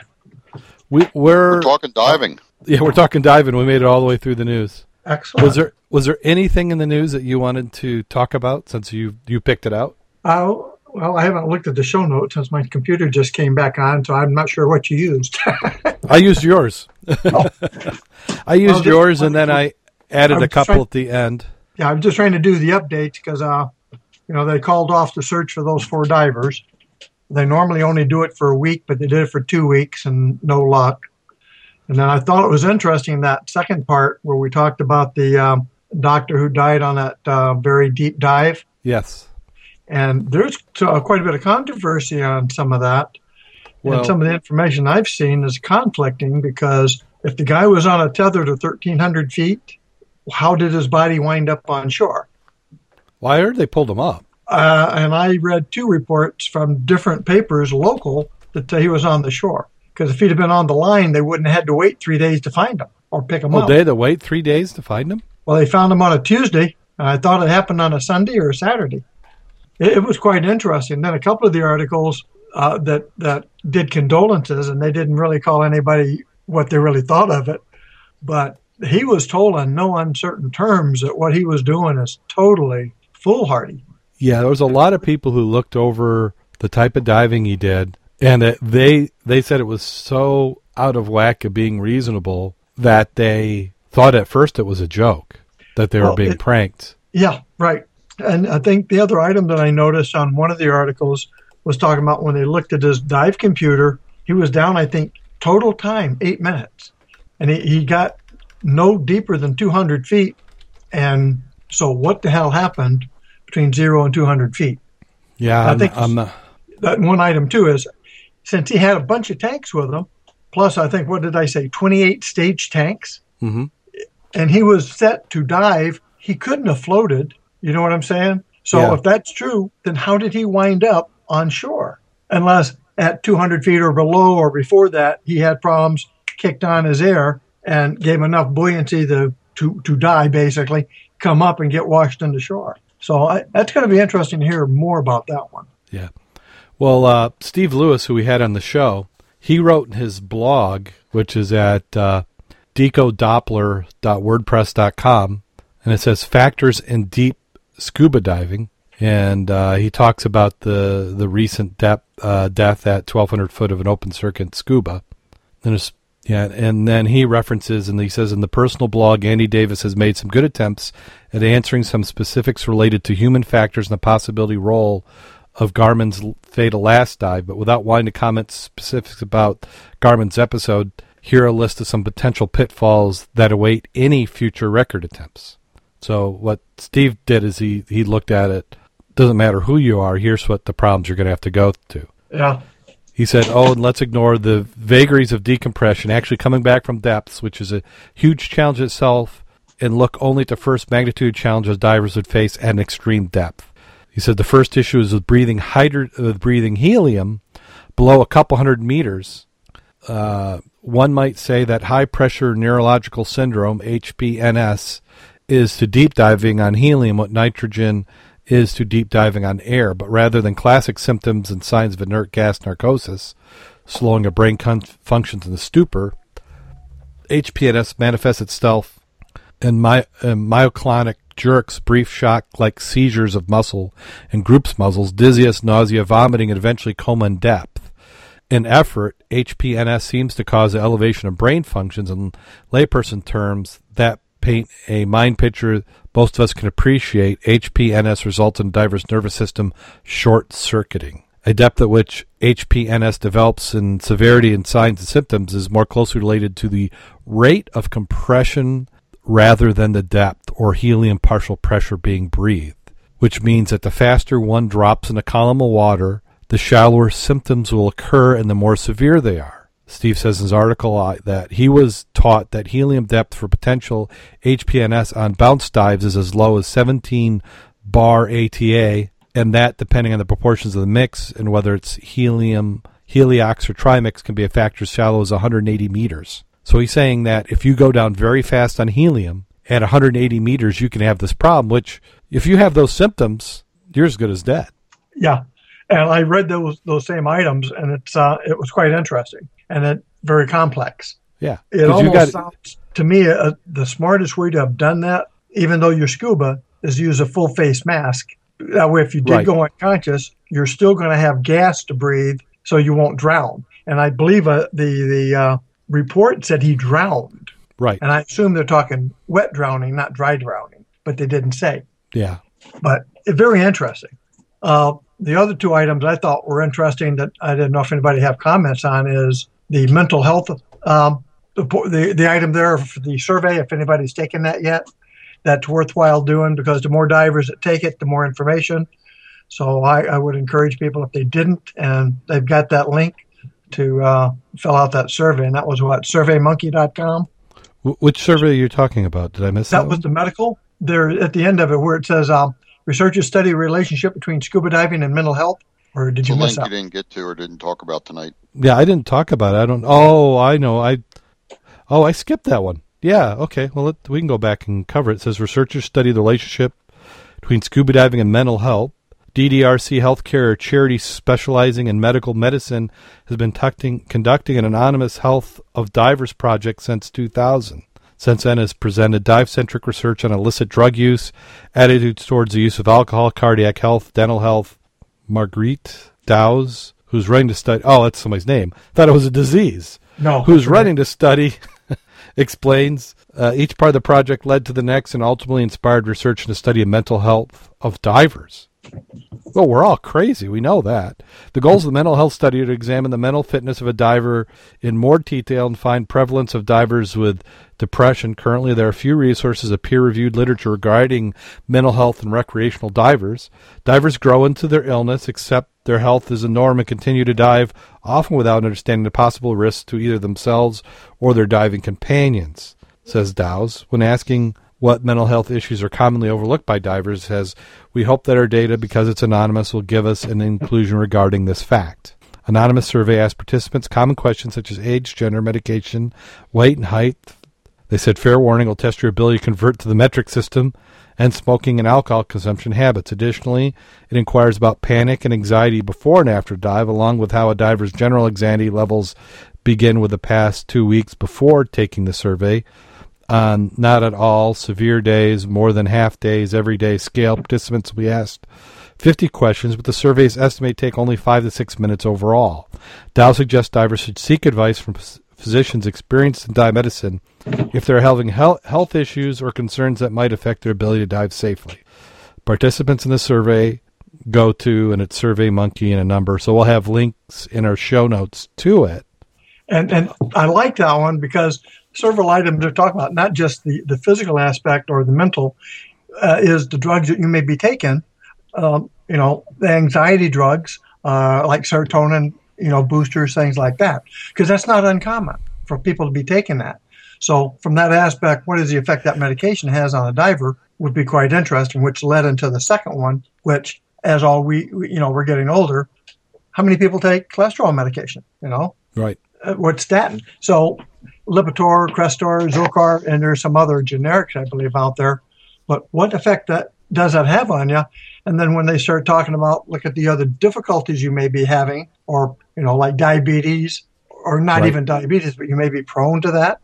We we're, We're talking diving. yeah, we're talking diving. We made it all the way through the news. Excellent. Was there was there anything in the news that you wanted to talk about since you you picked it out? Uh, well, I haven't looked at the show notes since my computer just came back on, so I'm not sure what you used. I used yours. I used just- yours, and then I added I'm a couple trying- at the end. yeah, I'm just trying to do the updates because, uh, you know, they called off the search for those four divers. They normally only do it for a week, but they did it for two weeks and no luck. And then I thought it was interesting that second part where we talked about the um, doctor who died on that uh, very deep dive. Yes. And there's uh, quite a bit of controversy on some of that. Well- and some of the information I've seen is conflicting because if the guy was on a tether to 1,300 feet, how did his body wind up on shore? Well, I heard they pulled him up. Uh, and I read two reports from different papers, local, that he was on the shore. Because if he'd have been on the line, they wouldn't have had to wait three days to find him or pick him Well, up. they had to wait three days to find him. Well, they found him on a Tuesday, and I thought it happened on a Sunday or a Saturday. It, it was quite interesting. Then a couple of the articles uh, that that did condolences, and they didn't really call anybody what they really thought of it, but he was told in no uncertain terms that what he was doing is totally foolhardy. Yeah, there was a lot of people who looked over the type of diving he did, and it, they they said it was so out of whack of being reasonable that they thought at first it was a joke that they were being it- pranked. Yeah, right. And I think the other item that I noticed on one of the articles was talking about when they looked at his dive computer, he was down, I think, total time, eight minutes. And he, he got no deeper than 200 feet. And so what the hell happened between zero and 200 feet? Yeah, I I'm, think- I'm That one item, too, is since he had a bunch of tanks with him, plus I think, what did I say, 28 stage tanks? mhm. and he was set to dive, he couldn't have floated. You know what I'm saying? So Yeah. if that's true, then how did he wind up on shore? Unless at 200 feet or below or before that, he had problems, kicked on his air, and gave enough buoyancy to, to, to die, basically, come up and get washed into shore. So I, that's going to be interesting to hear more about that one. Yeah. Well, uh, Steve Lewis, who we had on the show, he wrote in his blog, which is at uh, decodoppler.wordpress.com, and it says factors in deep scuba diving. And uh, he talks about the the recent depth, uh, death at 1,200 foot of an open circuit scuba. And yeah, and then he references and he says in the personal blog, Andy Davis has made some good attempts at answering some specifics related to human factors and the possibility role of Garman's fatal last dive, but without wanting to comment specifics about Garman's episode, here are a list of some potential pitfalls that await any future record attempts. So what Steve did is he he looked at it. Doesn't matter who you are. Here's what the problems you're going to have to go to. Yeah. He said, "Oh, and let's ignore the vagaries of decompression, actually coming back from depths, which is a huge challenge itself, and look only at the first magnitude challenges divers would face at an extreme depth." He said the first issue is with breathing hydro- with breathing helium below a couple hundred meters. Uh, one might say that high pressure neurological syndrome (HPNS) is to deep diving on helium what nitrogen is to deep diving on air, but rather than classic symptoms and signs of inert gas narcosis, slowing of brain con- functions in the stupor, HPNS manifests itself in, my, in myoclonic jerks, brief shock like seizures of muscle and groups muscles, dizziness, nausea, vomiting, and eventually coma and depth. In effort, HPNS seems to cause the elevation of brain functions. In layperson terms, that paint a mind picture most of us can appreciate. HPNS results in diver's nervous system short circuiting. A depth at which HPNS develops in severity and signs and symptoms is more closely related to the rate of compression rather than the depth or helium partial pressure being breathed, which means that the faster one drops in a column of water, the shallower symptoms will occur and the more severe they are. Steve says in his article uh, that he was taught that helium depth for potential HPNS on bounce dives is as low as 17 bar ATA, and that, depending on the proportions of the mix and whether it's helium, heliox, or trimix, can be a factor as shallow as 180 meters. So he's saying that if you go down very fast on helium at 180 meters, you can have this problem, which, if you have those symptoms, you're as good as dead. Yeah. And I read those those same items, and it's uh, it was quite interesting and it very complex. Yeah, it almost got, sounds to me uh, the smartest way to have done that, even though you're scuba, is use a full face mask. That way, if you did right. go unconscious, you're still going to have gas to breathe, so you won't drown. And I believe uh, the the uh, report said he drowned. Right. And I assume they're talking wet drowning, not dry drowning, but they didn't say. Yeah. But very interesting. Uh, the other two items I thought were interesting that I didn't know if anybody have comments on is the mental health, um, the, the, the item there for the survey, if anybody's taken that yet, that's worthwhile doing because the more divers that take it, the more information. So I, I would encourage people if they didn't and they've got that link to uh, fill out that survey. And that was what, surveymonkey.com? Which survey are you talking about? Did I miss that? That was the medical. There at the end of it where it says um, researchers study relationship between scuba diving and mental health. Or did you the miss link out? you didn't get to or didn't talk about tonight. Yeah, I didn't talk about it. I don't. Oh, I know. I. Oh, I skipped that one. Yeah. Okay. Well, let, we can go back and cover it. It says researchers study the relationship between scuba diving and mental health. DDRC Healthcare, a charity specializing in medical medicine, has been tucting, conducting an anonymous health of divers project since 2000. Since then, has presented dive-centric research on illicit drug use, attitudes towards the use of alcohol, cardiac health, dental health. Marguerite Dowse, who's running to study. Oh, that's somebody's name. Thought it was a disease. No. Who's running to study? explains uh, each part of the project led to the next and ultimately inspired research into study of mental health of divers. Well, we're all crazy. We know that. The goals of the mental health study are to examine the mental fitness of a diver in more detail and find prevalence of divers with depression. Currently, there are few resources of peer reviewed literature regarding mental health and recreational divers. Divers grow into their illness, accept their health as a norm, and continue to dive, often without understanding the possible risks to either themselves or their diving companions, says Dowse. When asking what mental health issues are commonly overlooked by divers says, We hope that our data, because it's anonymous, will give us an inclusion regarding this fact. Anonymous survey asked participants common questions such as age, gender, medication, weight, and height. They said fair warning will test your ability to convert to the metric system and smoking and alcohol consumption habits. Additionally, it inquires about panic and anxiety before and after dive, along with how a diver's general anxiety levels begin with the past two weeks before taking the survey on not at all severe days, more than half days, every day scale. Participants will be asked 50 questions, but the surveys estimate take only five to six minutes overall. Dow suggests divers should seek advice from physicians experienced in dive medicine if they're having health issues or concerns that might affect their ability to dive safely. Participants in the survey go to, and it's Survey Monkey and a number, so we'll have links in our show notes to it. And and I like that one because several items they're talking about, not just the, the physical aspect or the mental, uh, is the drugs that you may be taking. Um, you know, the anxiety drugs uh, like serotonin, you know, boosters, things like that, because that's not uncommon for people to be taking that. So, from that aspect, what is the effect that medication has on a diver would be quite interesting, which led into the second one, which, as all we, you know, we're getting older, how many people take cholesterol medication? You know, right? Uh, what statin? So, Lipitor, Crestor, Zocor, and there's some other generics, I believe, out there. But what effect that does that have on you? And then when they start talking about, look at the other difficulties you may be having, or you know, like diabetes, or not right. even diabetes, but you may be prone to that.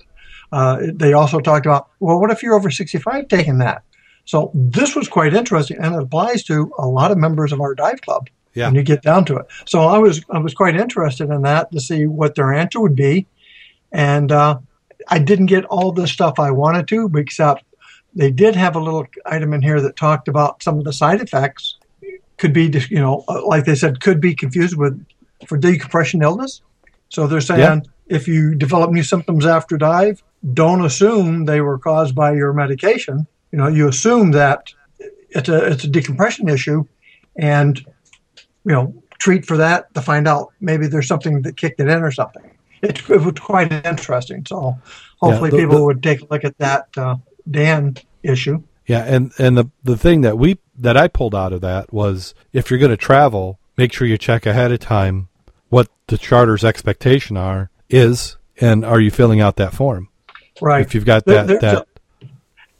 Uh, they also talked about, well, what if you're over 65 taking that? So this was quite interesting, and it applies to a lot of members of our dive club. Yeah. when you get down to it. So I was I was quite interested in that to see what their answer would be, and uh, I didn't get all the stuff I wanted to, except they did have a little item in here that talked about some of the side effects. Could be, you know, uh, like they said, could be confused with for decompression illness. So they're saying Yeah. if you develop new symptoms after dive, don't assume they were caused by your medication. You know, you assume that it's a it's a decompression issue, and you know treat for that to find out maybe there's something that kicked it in or something. It, it was quite interesting. So hopefully the- people the- would take a look at that uh, Dan issue. Yeah, and and the the thing that we that I pulled out of that was if you're going to travel, make sure you check ahead of time what the charter's expectation are is, and are you filling out that form? Right. If you've got There- that there's that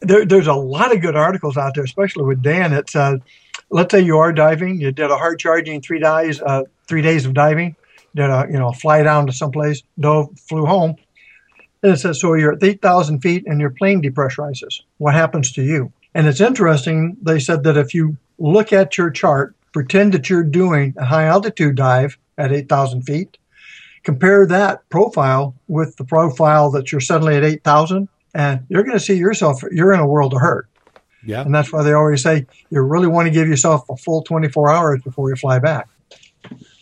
there, there's a lot of good articles out there, especially with Dan. It's uh, let's say you are diving, you did a hard charging three days, uh, three days of diving, did a you know fly down to someplace, dove, flew home, and it says so you're at eight thousand feet and your plane depressurizes. What happens to you? And it's interesting. They said that if you look at your chart, pretend that you're doing a high altitude dive at eight thousand feet, compare that profile with the profile that you're suddenly at eight thousand and you're going to see yourself you're in a world of hurt yeah and that's why they always say you really want to give yourself a full 24 hours before you fly back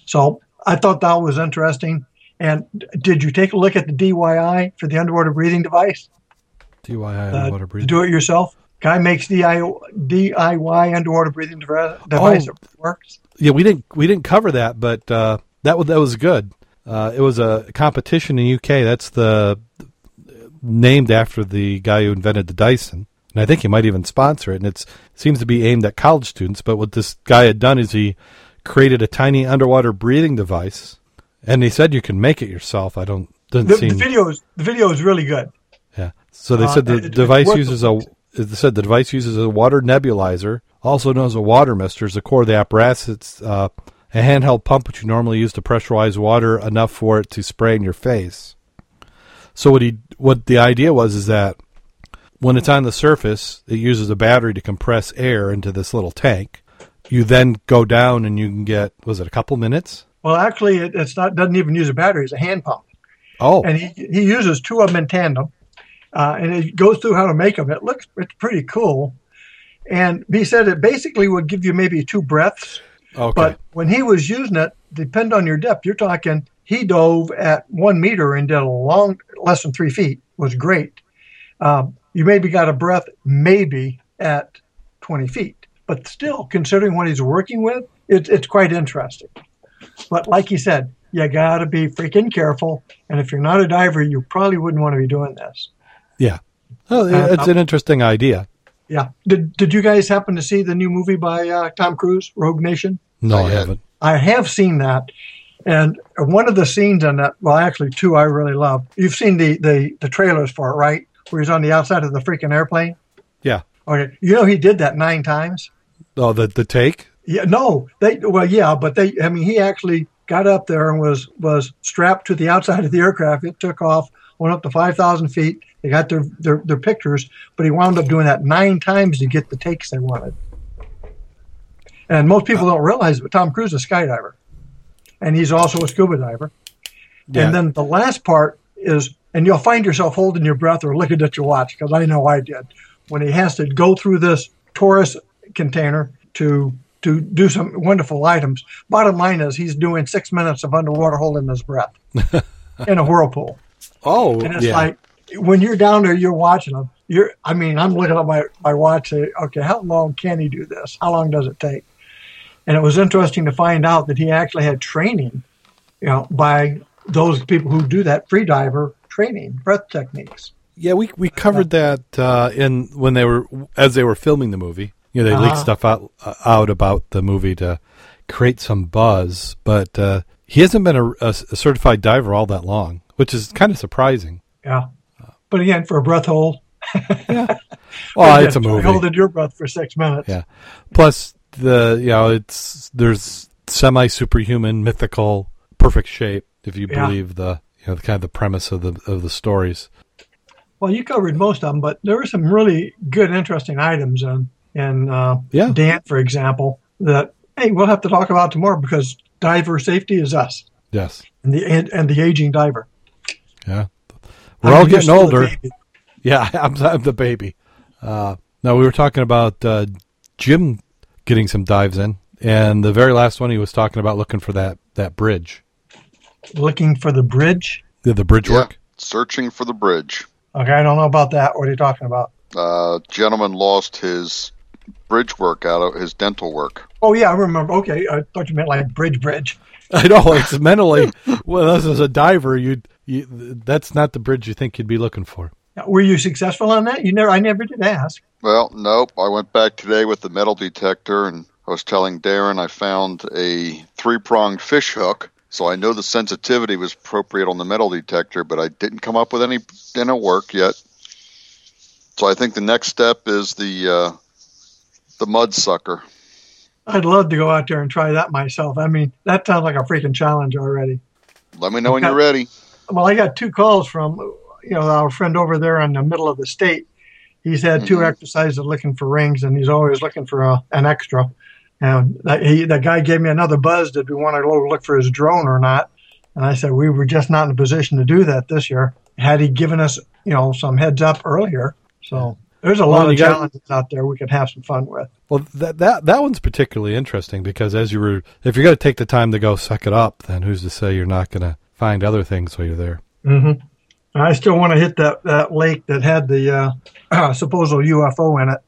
so i thought that was interesting and did you take a look at the DIY for the underwater breathing device DIY uh, underwater breathing. do it yourself guy makes DI, diy underwater breathing device device Oh. that works Yeah, we didn't we didn't cover that, but uh, that was that was good. Uh, it was a competition in UK. That's the named after the guy who invented the Dyson, and I think he might even sponsor it. And it seems to be aimed at college students. But what this guy had done is he created a tiny underwater breathing device, and he said you can make it yourself. I don't doesn't the, the video is the video is really good yeah. So they Uh, said the it- device uses a. They said the device uses a water nebulizer, also known as a water mister. As the core of the apparatus, it's uh, a handheld pump which you normally use to pressurize water enough for it to spray in your face. So what he, what the idea was, is that when it's on the surface, it uses a battery to compress air into this little tank. You then go down and you can get was it a couple minutes? well actually it, it's not doesn't even use a battery it's a hand pump Oh, and he, he uses two of them in tandem, uh, and it goes through how to make them. It looks it's pretty cool, and he said it basically would give you maybe two breaths. okay. But when he was using it, depend on your depth. You're talking he dove at one meter and did a long less than three feet was great. Um, you maybe got a breath maybe at 20 feet, but still considering what he's working with, it, it's quite interesting. But like he said, you got to be freaking careful. And if you're not a diver, you probably wouldn't want to be doing this. yeah. Oh, Uh, it's an interesting idea. Yeah. Did, did you guys happen to see the new movie by uh, Tom Cruise, Rogue Nation? No, I haven't. I have seen that. And one of the scenes in that, well, actually, two I really love. You've seen the, the, the trailers for it, right? Where he's on the outside of the freaking airplane. Yeah. Okay. You know, he did that nine times. Oh, the the take. Yeah, no, they, well, yeah, but they, I mean, he actually got up there and was, was strapped to the outside of the aircraft. It took off, went up to 5,000 feet. They got their, their, their pictures, but he wound up doing that nine times to get the takes they wanted. And most people uh. don't realize, but Tom Cruise is a skydiver, and he's also a scuba diver. Yeah. And then the last part is, and you'll find yourself holding your breath or looking at your watch, because I know I did, when he has to go through this torus container to to do some wonderful items. Bottom line is, he's doing six minutes of underwater holding his breath in a whirlpool. Oh, And it's yeah. like when you're down there, you're watching him. You're, I mean, I'm looking at my, my watch. Say, okay, how long can he do this? How long does it take? And it was interesting to find out that he actually had training, you know, by those people who do that free diver training, breath techniques. yeah, we we covered that uh, in when they were as they were filming the movie. You know, they leaked Uh-huh. stuff out uh, out about the movie to create some buzz, but uh, he hasn't been a, a certified diver all that long, which is kind of surprising. Yeah. But again, for a breath hold, yeah, Well, it's a movie. Holding your breath for six minutes. Yeah. Plus the you know it's there's semi superhuman, mythical, perfect shape if you Yeah. believe the you know the kind of the premise of the of the stories. Well, you covered most of them, but there were some really good, interesting items in in uh, Yeah. Dan, for example, that hey, we'll have to talk about tomorrow because diver safety is us Yes. and the and, and the aging diver. Yeah. We're I all getting older. Yeah, I'm, I'm the baby. Uh, no, we were talking about uh, Jim getting some dives in, and the very last one he was talking about looking for that that bridge, Looking for the bridge. the, the bridge Yeah. work. Searching for the bridge. Okay, I don't know about that. What are you talking about? Uh, gentleman lost his bridge work out of his dental work. Oh yeah, I remember. Okay, I thought you meant like bridge, bridge. I know it's mentally. well, as a diver, you you that's not the bridge you think you'd be looking for. Were you successful on that? You never. I never did ask. Well, nope. I went back today with the metal detector and I was telling Darrin I found a three pronged fish hook. So I know the sensitivity was appropriate on the metal detector, but I didn't come up with any dental work yet. So I think the next step is the uh, the mud sucker. I'd love to go out there and try that myself. I mean, that sounds like a freaking challenge already. Let me know when you're ready. Well, I got two calls from you know our friend over there in the middle of the state. He's had 2 Mhm. exercises looking for rings, and he's always looking for a, an extra. And he, the guy gave me another buzz. Did we want to go look for his drone or not? And I said we were just not in a position to do that this year. Had he given us you know some heads up earlier, so there's a Well, lot of got- challenges out there we could have some fun with. Well, that that that one's particularly interesting because as you were, if you're going to take the time to go suck it up, then who's to say you're not going to find other things while you're there? hmm I still want to hit that, that lake that had the uh, supposed UFO in it.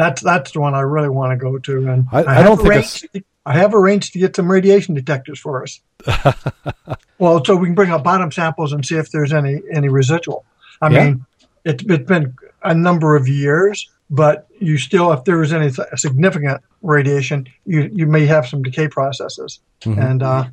That's that's the one I really want to go to. And I- I have don't think arranged, I have arranged to get some radiation detectors for us. well, so we can bring up bottom samples and see if there's any any residual. I Yeah. mean, it's it's been a number of years, but you still, if there was any significant radiation, you you may have some decay processes. Mhm. And uh,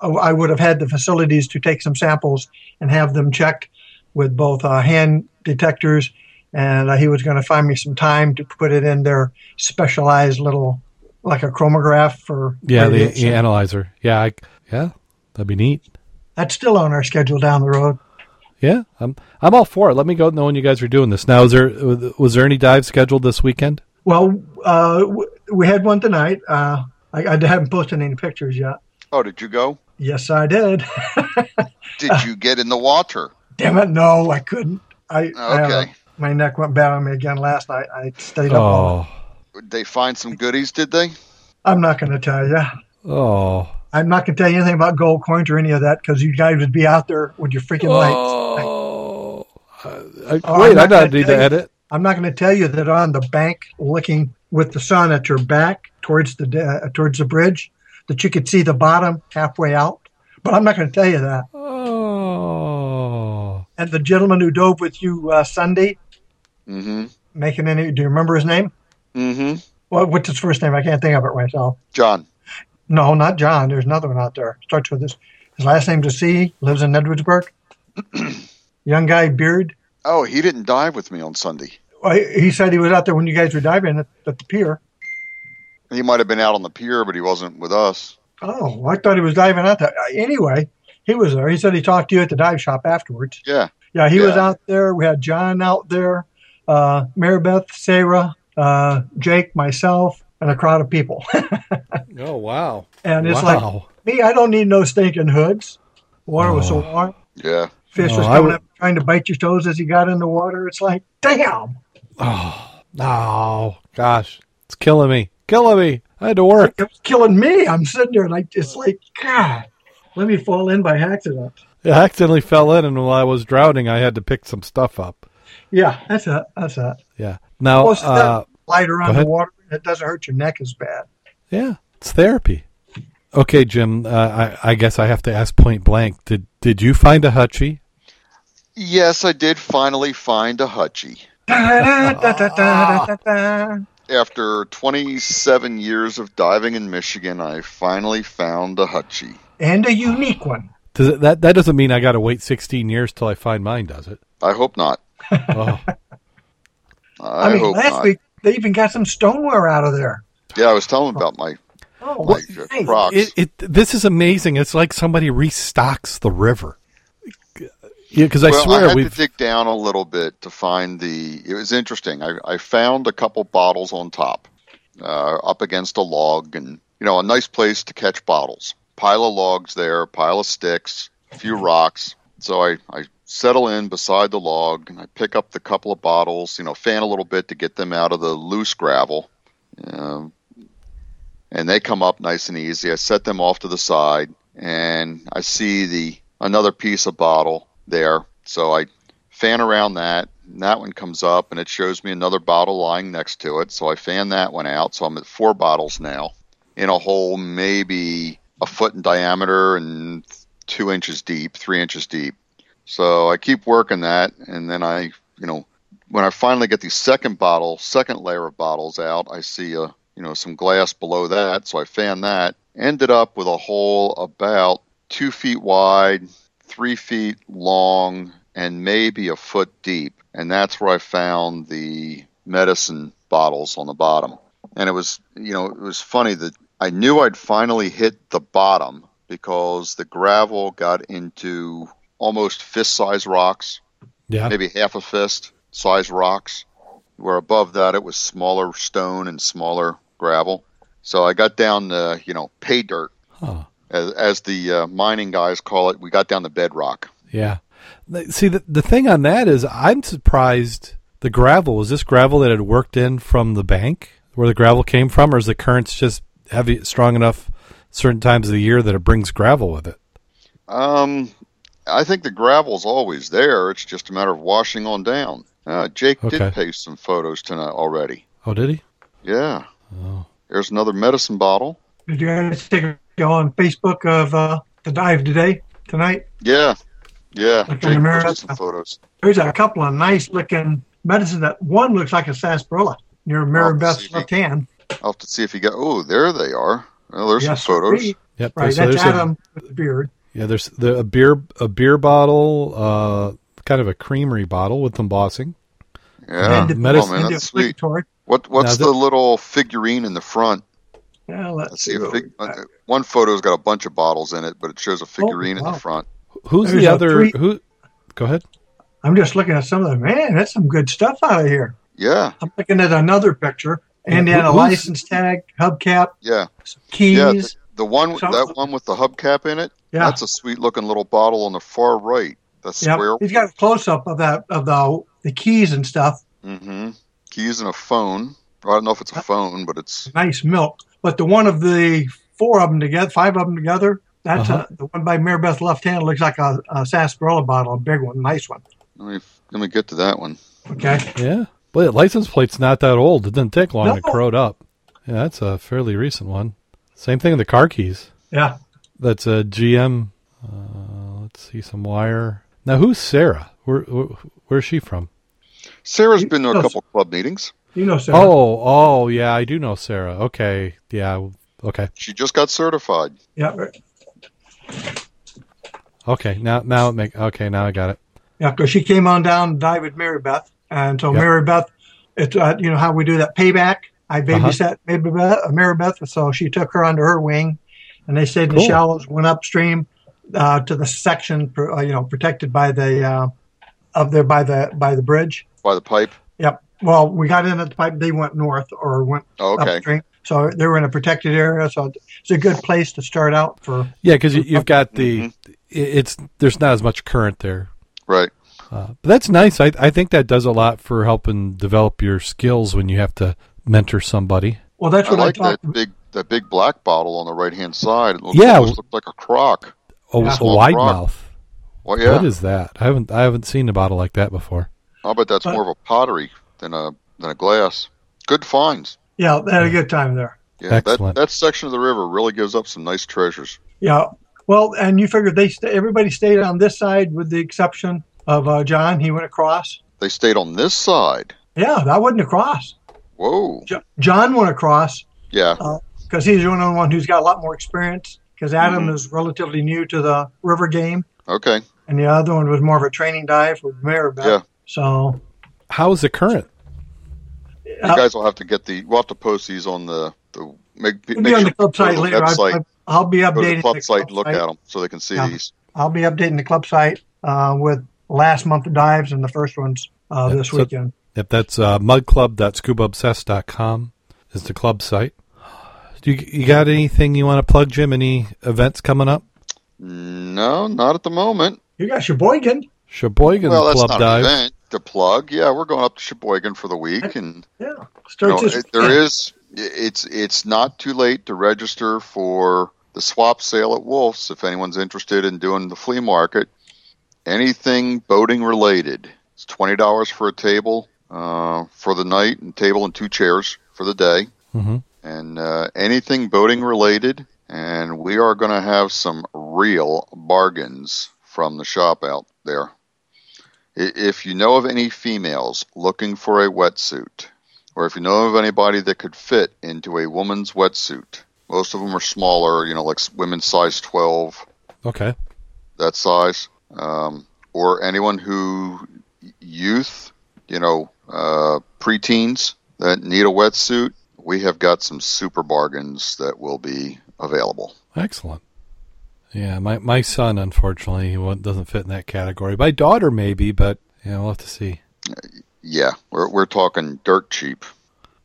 I I would have had the facilities to take some samples and have them checked with both uh, hand detectors, and uh, he was going to find me some time to put it in their specialized little, like a chromograph for Yeah, the, radiation. the analyzer. Yeah, I, yeah, that'd be neat. That's still on our schedule down the road. Yeah, I'm I'm all for it. Let me go know when you guys are doing this. Now, is there was there any dives scheduled this weekend? Well, uh, we had one tonight. Uh, I, I haven't posted any pictures yet. Oh, did you go? Yes, I did. Did you get in the water? Damn it, no, I couldn't. I, I had Okay. My neck went bad on me again last night. I stayed up. Oh, Did they find some goodies, did they? I'm not going to tell you. oh, I'm not going to tell you anything about gold coins or any of that because you guys would be out there with your freaking lights. oh. I, I, Oh, wait, I'm I don't need to edit. I'm not going to tell you that on the bank, looking with the sun at your back towards the uh, towards the bridge, that you could see the bottom halfway out. But I'm not going to tell you that. Oh, And the gentleman who dove with you uh, Sunday, Mm-hmm. making any? Do you remember his name? Mm-hmm. Well, what's his first name? I can't think of it myself. John. No, not John. There's another one out there. Starts with his his last name's a C. Lives in Edwardsburg. Young guy, beard. Oh, he didn't dive with me on Sunday. Well, he he said he was out there when you guys were diving at, at the pier. He might have been out on the pier, but he wasn't with us. Oh, I thought he was diving out there. Anyway, he was there. He said he talked to you at the dive shop afterwards. Yeah. Yeah, he was out there. We had John out there, uh, Marybeth, Sarah, uh, Jake, myself, and a crowd of people. oh, wow, and it's like me. I don't need no stinking hoods. Water was so Oh. warm. Yeah. Fish Oh, was coming would- up trying to bite your toes as he got in the water. It's like, damn. Oh, oh, gosh, it's killing me, killing me. I had to work. It was killing me. I'm sitting there like, it's like, God, let me fall in by accident. I accidentally fell in, and while I was drowning, I had to pick some stuff up. Yeah, that's it. That's it. Yeah. Now, Well, so uh, lighter on the water. It doesn't hurt your neck as bad. yeah, it's therapy. Okay, Jim. Uh, I, I guess I have to ask point blank. Did did you find a hutchie? Yes, I did finally find a hutchie. After 27 years of diving in Michigan, I finally found a hutchie. and a unique one. Does it, that that doesn't mean I got to wait 16 years till I find mine, does it? I hope not. Oh, I, I, mean, hope last not. week they even got some stoneware out of there. Yeah, I was telling about my, Oh, my my uh, nice. Crocs. it, it this is amazing. It's like somebody restocks the river. Yeah, because I well, swear I had we've to dig down a little bit to find the. It was interesting. I, I found a couple bottles on top, uh, up against a log, and you know, a nice place to catch bottles. Pile of logs there, pile of sticks, a few rocks. So I, I settle in beside the log and I pick up the couple of bottles, you know, fan a little bit to get them out of the loose gravel. Um, and they come up nice and easy. I set them off to the side and I see the another piece of bottle there. So I fan around that. And that one comes up and it shows me another bottle lying next to it. So I fan that one out. So I'm at four bottles now in a hole maybe a foot in diameter and two inches deep, three inches deep. So I keep working that, and then I, you know, when I finally get the second bottle, second layer of bottles out, I see a, you know, some glass below that. So I fan that. Ended up with a hole about two feet wide, three feet long, and maybe a foot deep. And that's where I found the medicine bottles on the bottom. And it was, you know, it was funny that I knew I'd finally hit the bottom because the gravel got into almost fist size rocks, Yeah. maybe half a fist size rocks. Where above that it was smaller stone and smaller gravel. So I got down the, you know, pay dirt, Huh. as, as the uh, mining guys call it. We got down the bedrock. Yeah. See, the, the thing on that is, I'm surprised the gravel was this gravel that had worked in from the bank where the gravel came from, or is the currents just heavy, strong enough certain times of the year that it brings gravel with it? Um, I think the gravel's always there. It's just a matter of washing on down. Uh, Jake Okay. did paste some photos tonight already. Oh, did he? Yeah. Oh. There's another medicine bottle. Did you guys take a go on Facebook of uh, the dive today, tonight? Yeah. Yeah. Look in Jake the posted some photos. There's a couple of nice looking medicine that one looks like a sarsaparilla near Mary Oh, Beth's left hand. I'll have to see if you got. Oh, there they are. Well, there's Yes, some photos. Yep. Right, so that's there's a- Adam with the beard. Yeah, there's the, a beer a beer bottle, uh, kind of a creamery bottle with embossing. Yeah. And the medicine- Oh man, that's sweet. What What's Now the that- little figurine in the front? Yeah, let's, Let's see. see. A fig, uh, one photo's got a bunch of bottles in it, but it shows a figurine in wow. the front. Who's There's the other? three- Who? Go ahead. I'm just looking at some of them. Man, that's some good stuff out of here. Yeah. I'm looking at another picture. Yeah, then who- who's- license tag, hubcap, Yeah. keys. Yeah. The, the one So- that one with the hubcap in it. Yeah. That's a sweet looking little bottle on the far right. That's Yep. square. He's got a close up of that of the the keys and stuff. Mm-hmm. Keys and a phone. I don't know if it's a phone, but it's Nice milk. But the one of the four of them together, five of them together, that's Uh-huh. uh the one by Mary Beth's left hand looks like a, a sarsaparilla bottle, a big one, nice one. let me let me get to that one. Okay. Yeah. Well, the license plate's not that old. It didn't take long to No. corrode up. Yeah, that's a fairly recent one. Same thing with the car keys. Yeah. That's a GM. Uh, let's see some wire. Now, who's Sarah? Where, where where's she from? Sarah's You- been to a no, couple club meetings. You know, Sarah. Oh, oh, yeah, I do know Sarah. Okay, yeah, okay, She just got certified. Yeah. okay. Now, now it make okay. Now I got it. Yeah, because she came on down and died with Mary Beth. And so Yep. Mary Beth, it's, uh, you know, how we do that payback. I Uh-huh. babysat Mary Beth, uh, Mary Beth, so she took her under her wing. And they stayed in Cool. the shallows, went upstream uh, to the section, uh, you know, protected by the, uh, up there by the, by the bridge. By the pipe. Yep. Well, we got in at the pipe. They went north or went Oh, okay. upstream. So they were in a protected area. So it's a good place to start out for. Yeah, because you, you've got the. Mm-hmm. It's there's not as much current there. Right. Uh, but that's nice. I I think that does a lot for helping develop your skills when you have to mentor somebody. Well, that's what I, like talked. that big that big black bottle on the right hand side. It looks, Yeah. almost looked like a crock. Oh, Yeah. a wide rock. mouth. Well, yeah. What is that? I haven't I haven't seen a bottle like that before. I'll bet that's But- more of a pottery than a than a glass. Good finds. Yeah, they had a good time there. Yeah, that, Excellent. that section of the river really gives up some nice treasures. Yeah. Well, and you figured they st- everybody stayed on this side with the exception of uh, John. He went across. They stayed on this side. Yeah, that wasn't across. Whoa. Jo- John went across Yeah. because he's the only one who's got a lot more experience. Because Adam Mhm. is relatively new to the river game, Okay. and the other one was more of a training dive with Maribel. Yeah. So How's the current? You Uh, guys will have to get the. We'll have to post these on the the make, it'll make be on sure the club site the later. I, website. I, I'll be go to updating the club the site and look site. at them so they can see Yeah. these. I'll be updating the club site uh, with last month of dives and the first ones uh, Yeah, this so- weekend. If that's uh, mudclub.scubaobsessed.com is the club site. Do you, you got anything you want to plug, Jim? Any events coming up? No, not at the moment. You got Sheboygan. Sheboygan well, that's Club not Dive. an event to plug. Yeah, we're going up to Sheboygan for the week, and Yeah. you know, this it- there weekend. is. It's it's not too late to register for the swap sale at Wolf's if anyone's interested in doing the flea market. Anything boating related. It's twenty dollars for a table uh, for the night, and table and two chairs for the day. Mhm. And uh, anything boating related, and we are going to have some real bargains from the shop out there. If you know of any females looking for a wetsuit, or if you know of anybody that could fit into a woman's wetsuit, most of them are smaller, you know, like women's size 12, Okay. that size, um, or anyone who youth, you know, uh, preteens that need a wetsuit, we have got some super bargains that will be available. Excellent. Yeah, my my son unfortunately he wa- doesn't fit in that category. My daughter maybe, but yeah, we'll have to see. Yeah, we're we're talking dirt cheap.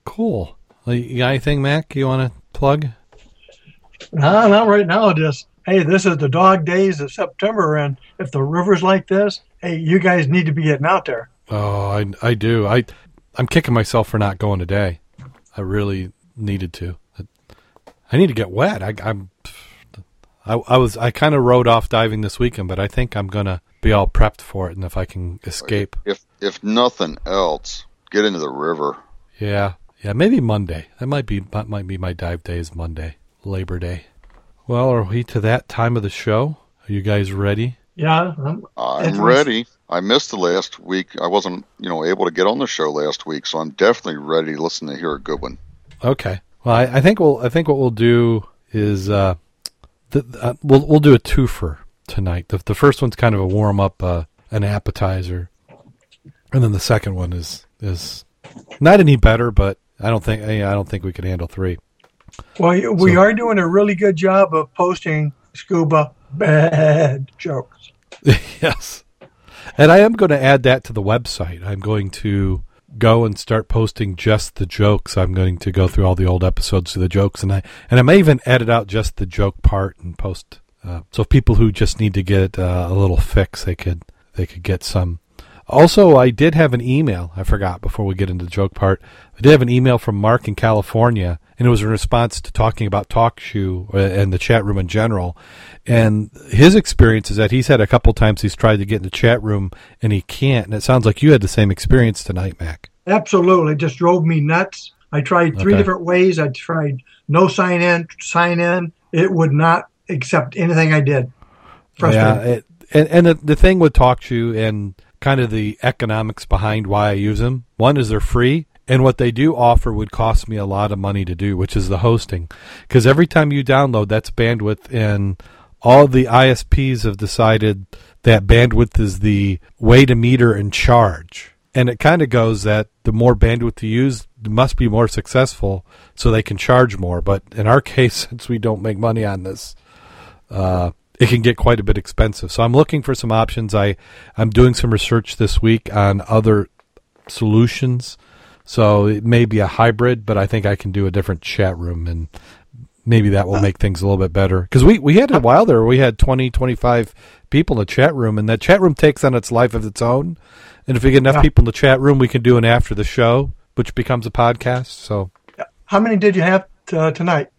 Cool. You got anything, Mack? You want to plug? No, not right now. Just hey, this is the dog days of September, and if the river's like this, hey, you guys need to be getting out there. Oh, I I do. I I'm kicking myself for not going today. I really needed to. I need to get wet. I, I'm. I, I was. I kind of rode off diving this weekend, but I think I'm gonna be all prepped for it, and if I can escape, If if nothing else, get into the river. yeah, yeah, maybe Monday. That might be that might be my dive day is Monday, Labor Day. Well, are we to that time of the show? Are you guys ready? Yeah, I'm, I'm ready. I missed the last week. I wasn't, you know, able to get on the show last week, so I'm definitely ready to listen to hear a good one. Okay. Well, I, I think we'll. I think what we'll do is uh, the, uh, we'll we'll do a twofer tonight. The the first one's kind of a warm up, uh, an appetizer, and then the second one is is not any better, but I don't think I don't think we could handle three. well, we So- are doing a really good job of posting scuba bad jokes. yes, and I am going to add that to the website. I'm going to go and start posting just the jokes. I'm going to go through all the old episodes of the jokes, and I and I may even edit out just the joke part and post. Uh, so people who just need to get uh, a little fix, they could they could get some. Also, I did have an email. I forgot before we get into the joke part. I did have an email from Mark in California, and it was in response to talking about TalkShoe uh, and the chat room in general. And his experience is that he's had a couple times he's tried to get in the chat room and he can't. And it sounds like you had the same experience tonight, Mack. Absolutely, it just drove me nuts. I tried three Okay. different ways. I tried no sign in, sign in. It would not accept anything I did. Yeah, it, and and the, the thing with TalkShoe and kind of the economics behind why I use them. One is they're free, and what they do offer would cost me a lot of money to do, which is the hosting. Because every time you download, that's bandwidth, and all the ISPs have decided that bandwidth is the way to meter and charge. And it kind of goes that the more bandwidth you use, must be more successful, so they can charge more. But in our case, since we don't make money on this, uh, it can get quite a bit expensive. So I'm looking for some options. I I'm doing some research this week on other solutions. So it may be a hybrid, but I think I can do a different chat room and maybe that will make things a little bit better. Because we, we had a while there, we had 20, 25 people in the chat room, and that chat room takes on its life of its own. And if we get enough Yeah. people in the chat room, we can do an after the show, which becomes a podcast. So How many did you have uh, tonight?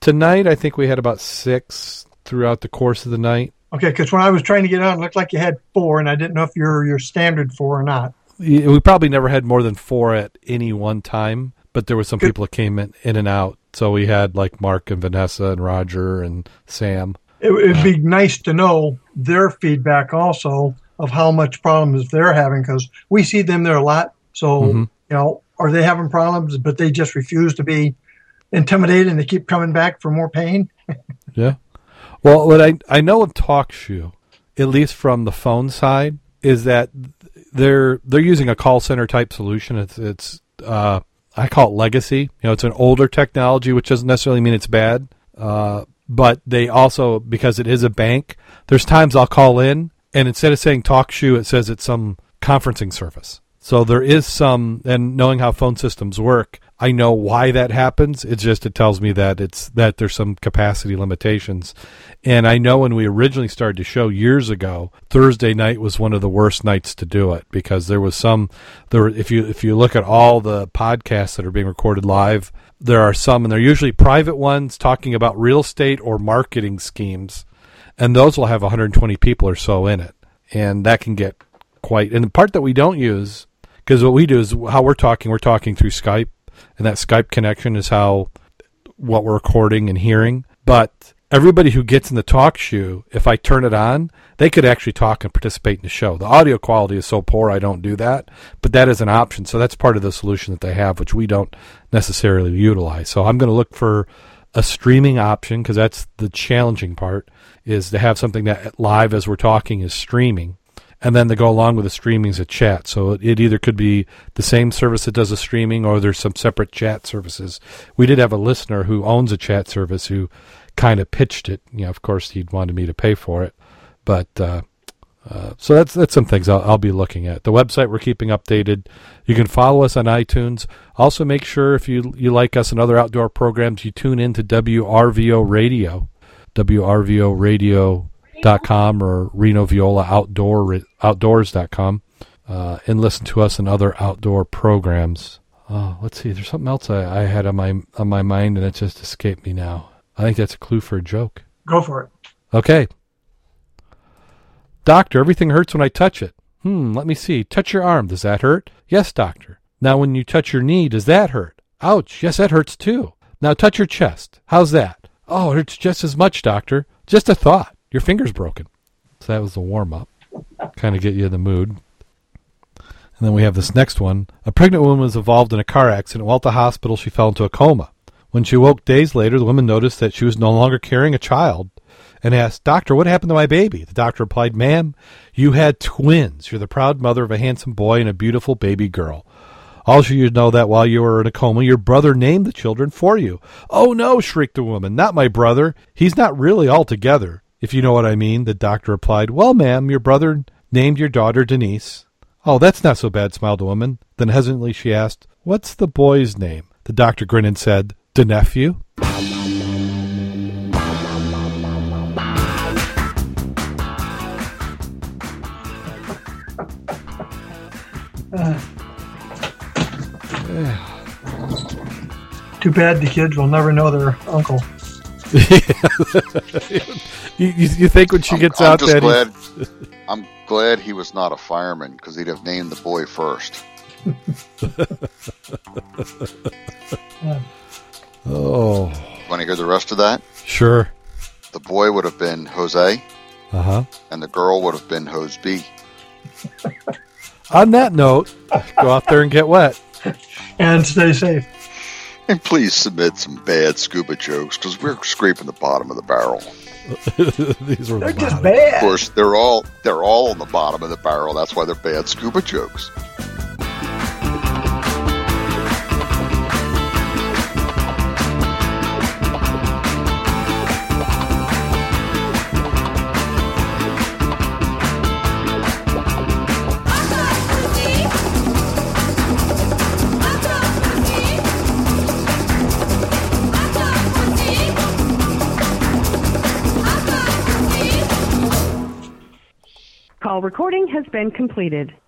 tonight, I think we had about six throughout the course of the night. Okay, because when I was trying to get on, it looked like you had four, and I didn't know if you're your standard four or not. We probably never had more than four at any one time, but there were some people that came in, in and out. So we had like Mark and Vanessa and Roger and Sam. It would be nice to know their feedback also of how much problems they're having because we see them there a lot. So Mhm. you know, are they having problems, but they just refuse to be intimidated and they keep coming back for more pain? Yeah. Well, what I I know of TalkShoe, at least from the phone side, is that they're they're using a call center type solution. It's it's uh, I call it legacy. You know, it's an older technology, which doesn't necessarily mean it's bad. Uh, but they also because it is a bank, there's times I'll call in and instead of saying talk TalkShoe, it says it's some conferencing service. So there is some, and knowing how phone systems work, I know why that happens. It's just it tells me that it's that there's some capacity limitations, and I know when we originally started to show years ago, Thursday night was one of the worst nights to do it because there was some there. If you if you look at all the podcasts that are being recorded live, there are some, and they're usually private ones talking about real estate or marketing schemes, and those will have 120 people or so in it, and that can get quite. And the part that we don't use because what we do is how we're talking, we're talking through Skype, and that Skype connection is how what we're recording and hearing. But everybody who gets in the TalkShoe, if I turn it on, they could actually talk and participate in the show. The audio quality is so poor, I don't do that, but that is an option. So that's part of the solution that they have, which we don't necessarily utilize. So I'm going to look for a streaming option because that's the challenging part is to have something that live as we're talking is streaming and then to go along with the streaming is a chat. So it, it, either could be the same service that does the streaming, or there's some separate chat services. We did have a listener who owns a chat service who kind of pitched it. You know, of course, he'd wanted me to pay for it, but uh, uh, so that's that's some things I'll, I'll be looking at. The website we're keeping updated. You can follow us on iTunes. Also, make sure if you you like us and other outdoor programs, you tune in to WRVO Radio, WRVO Radio dot com or Reno Viola Outdoor Outdoors.com uh, and listen to us and other outdoor programs. Oh, let's see. There's something else I, I had on my on my mind and it just escaped me now. I think that's a clue for a joke. Go for it. Okay. Doctor, everything hurts when I touch it. Hmm, let me see. Touch your arm. Does that hurt? Yes, doctor. Now, when you touch your knee, does that hurt? Ouch. Yes, that hurts too. Now, touch your chest. How's that? Oh, it hurts just as much, doctor. Just a thought. Your finger's broken. So that was the warm up. Kind of get you in the mood. And then we have this next one. A pregnant woman was involved in a car accident. While at the hospital, she fell into a coma. When she woke days later, the woman noticed that she was no longer carrying a child and asked, Doctor, what happened to my baby? The doctor replied, Ma'am, you had twins. You're the proud mother of a handsome boy and a beautiful baby girl. Also, you know that while you were in a coma, your brother named the children for you. Oh, no, shrieked the woman. Not my brother. He's not really altogether. If you know what I mean, the doctor replied, Well, ma'am, your brother named your daughter Denise. Oh, that's not so bad, smiled the woman. Then hesitantly she asked, What's the boy's name? The doctor grinned and said, The nephew. Too bad the kids will never know their uncle. you, you, you, think when she gets I'm, out I'm there, glad, I'm glad he was not a fireman because he'd have named the boy first. oh, want to hear the rest of that? Sure. The boy would have been Jose, uh huh, and the girl would have been Hose B. On that note, go out there and get wet, and stay safe. And please submit some bad scuba jokes because we're scraping the bottom of the barrel. These were they're the just bottom. bad. Of course, they're all they're all on the bottom of the barrel. That's why they're bad scuba jokes. Recording has been completed.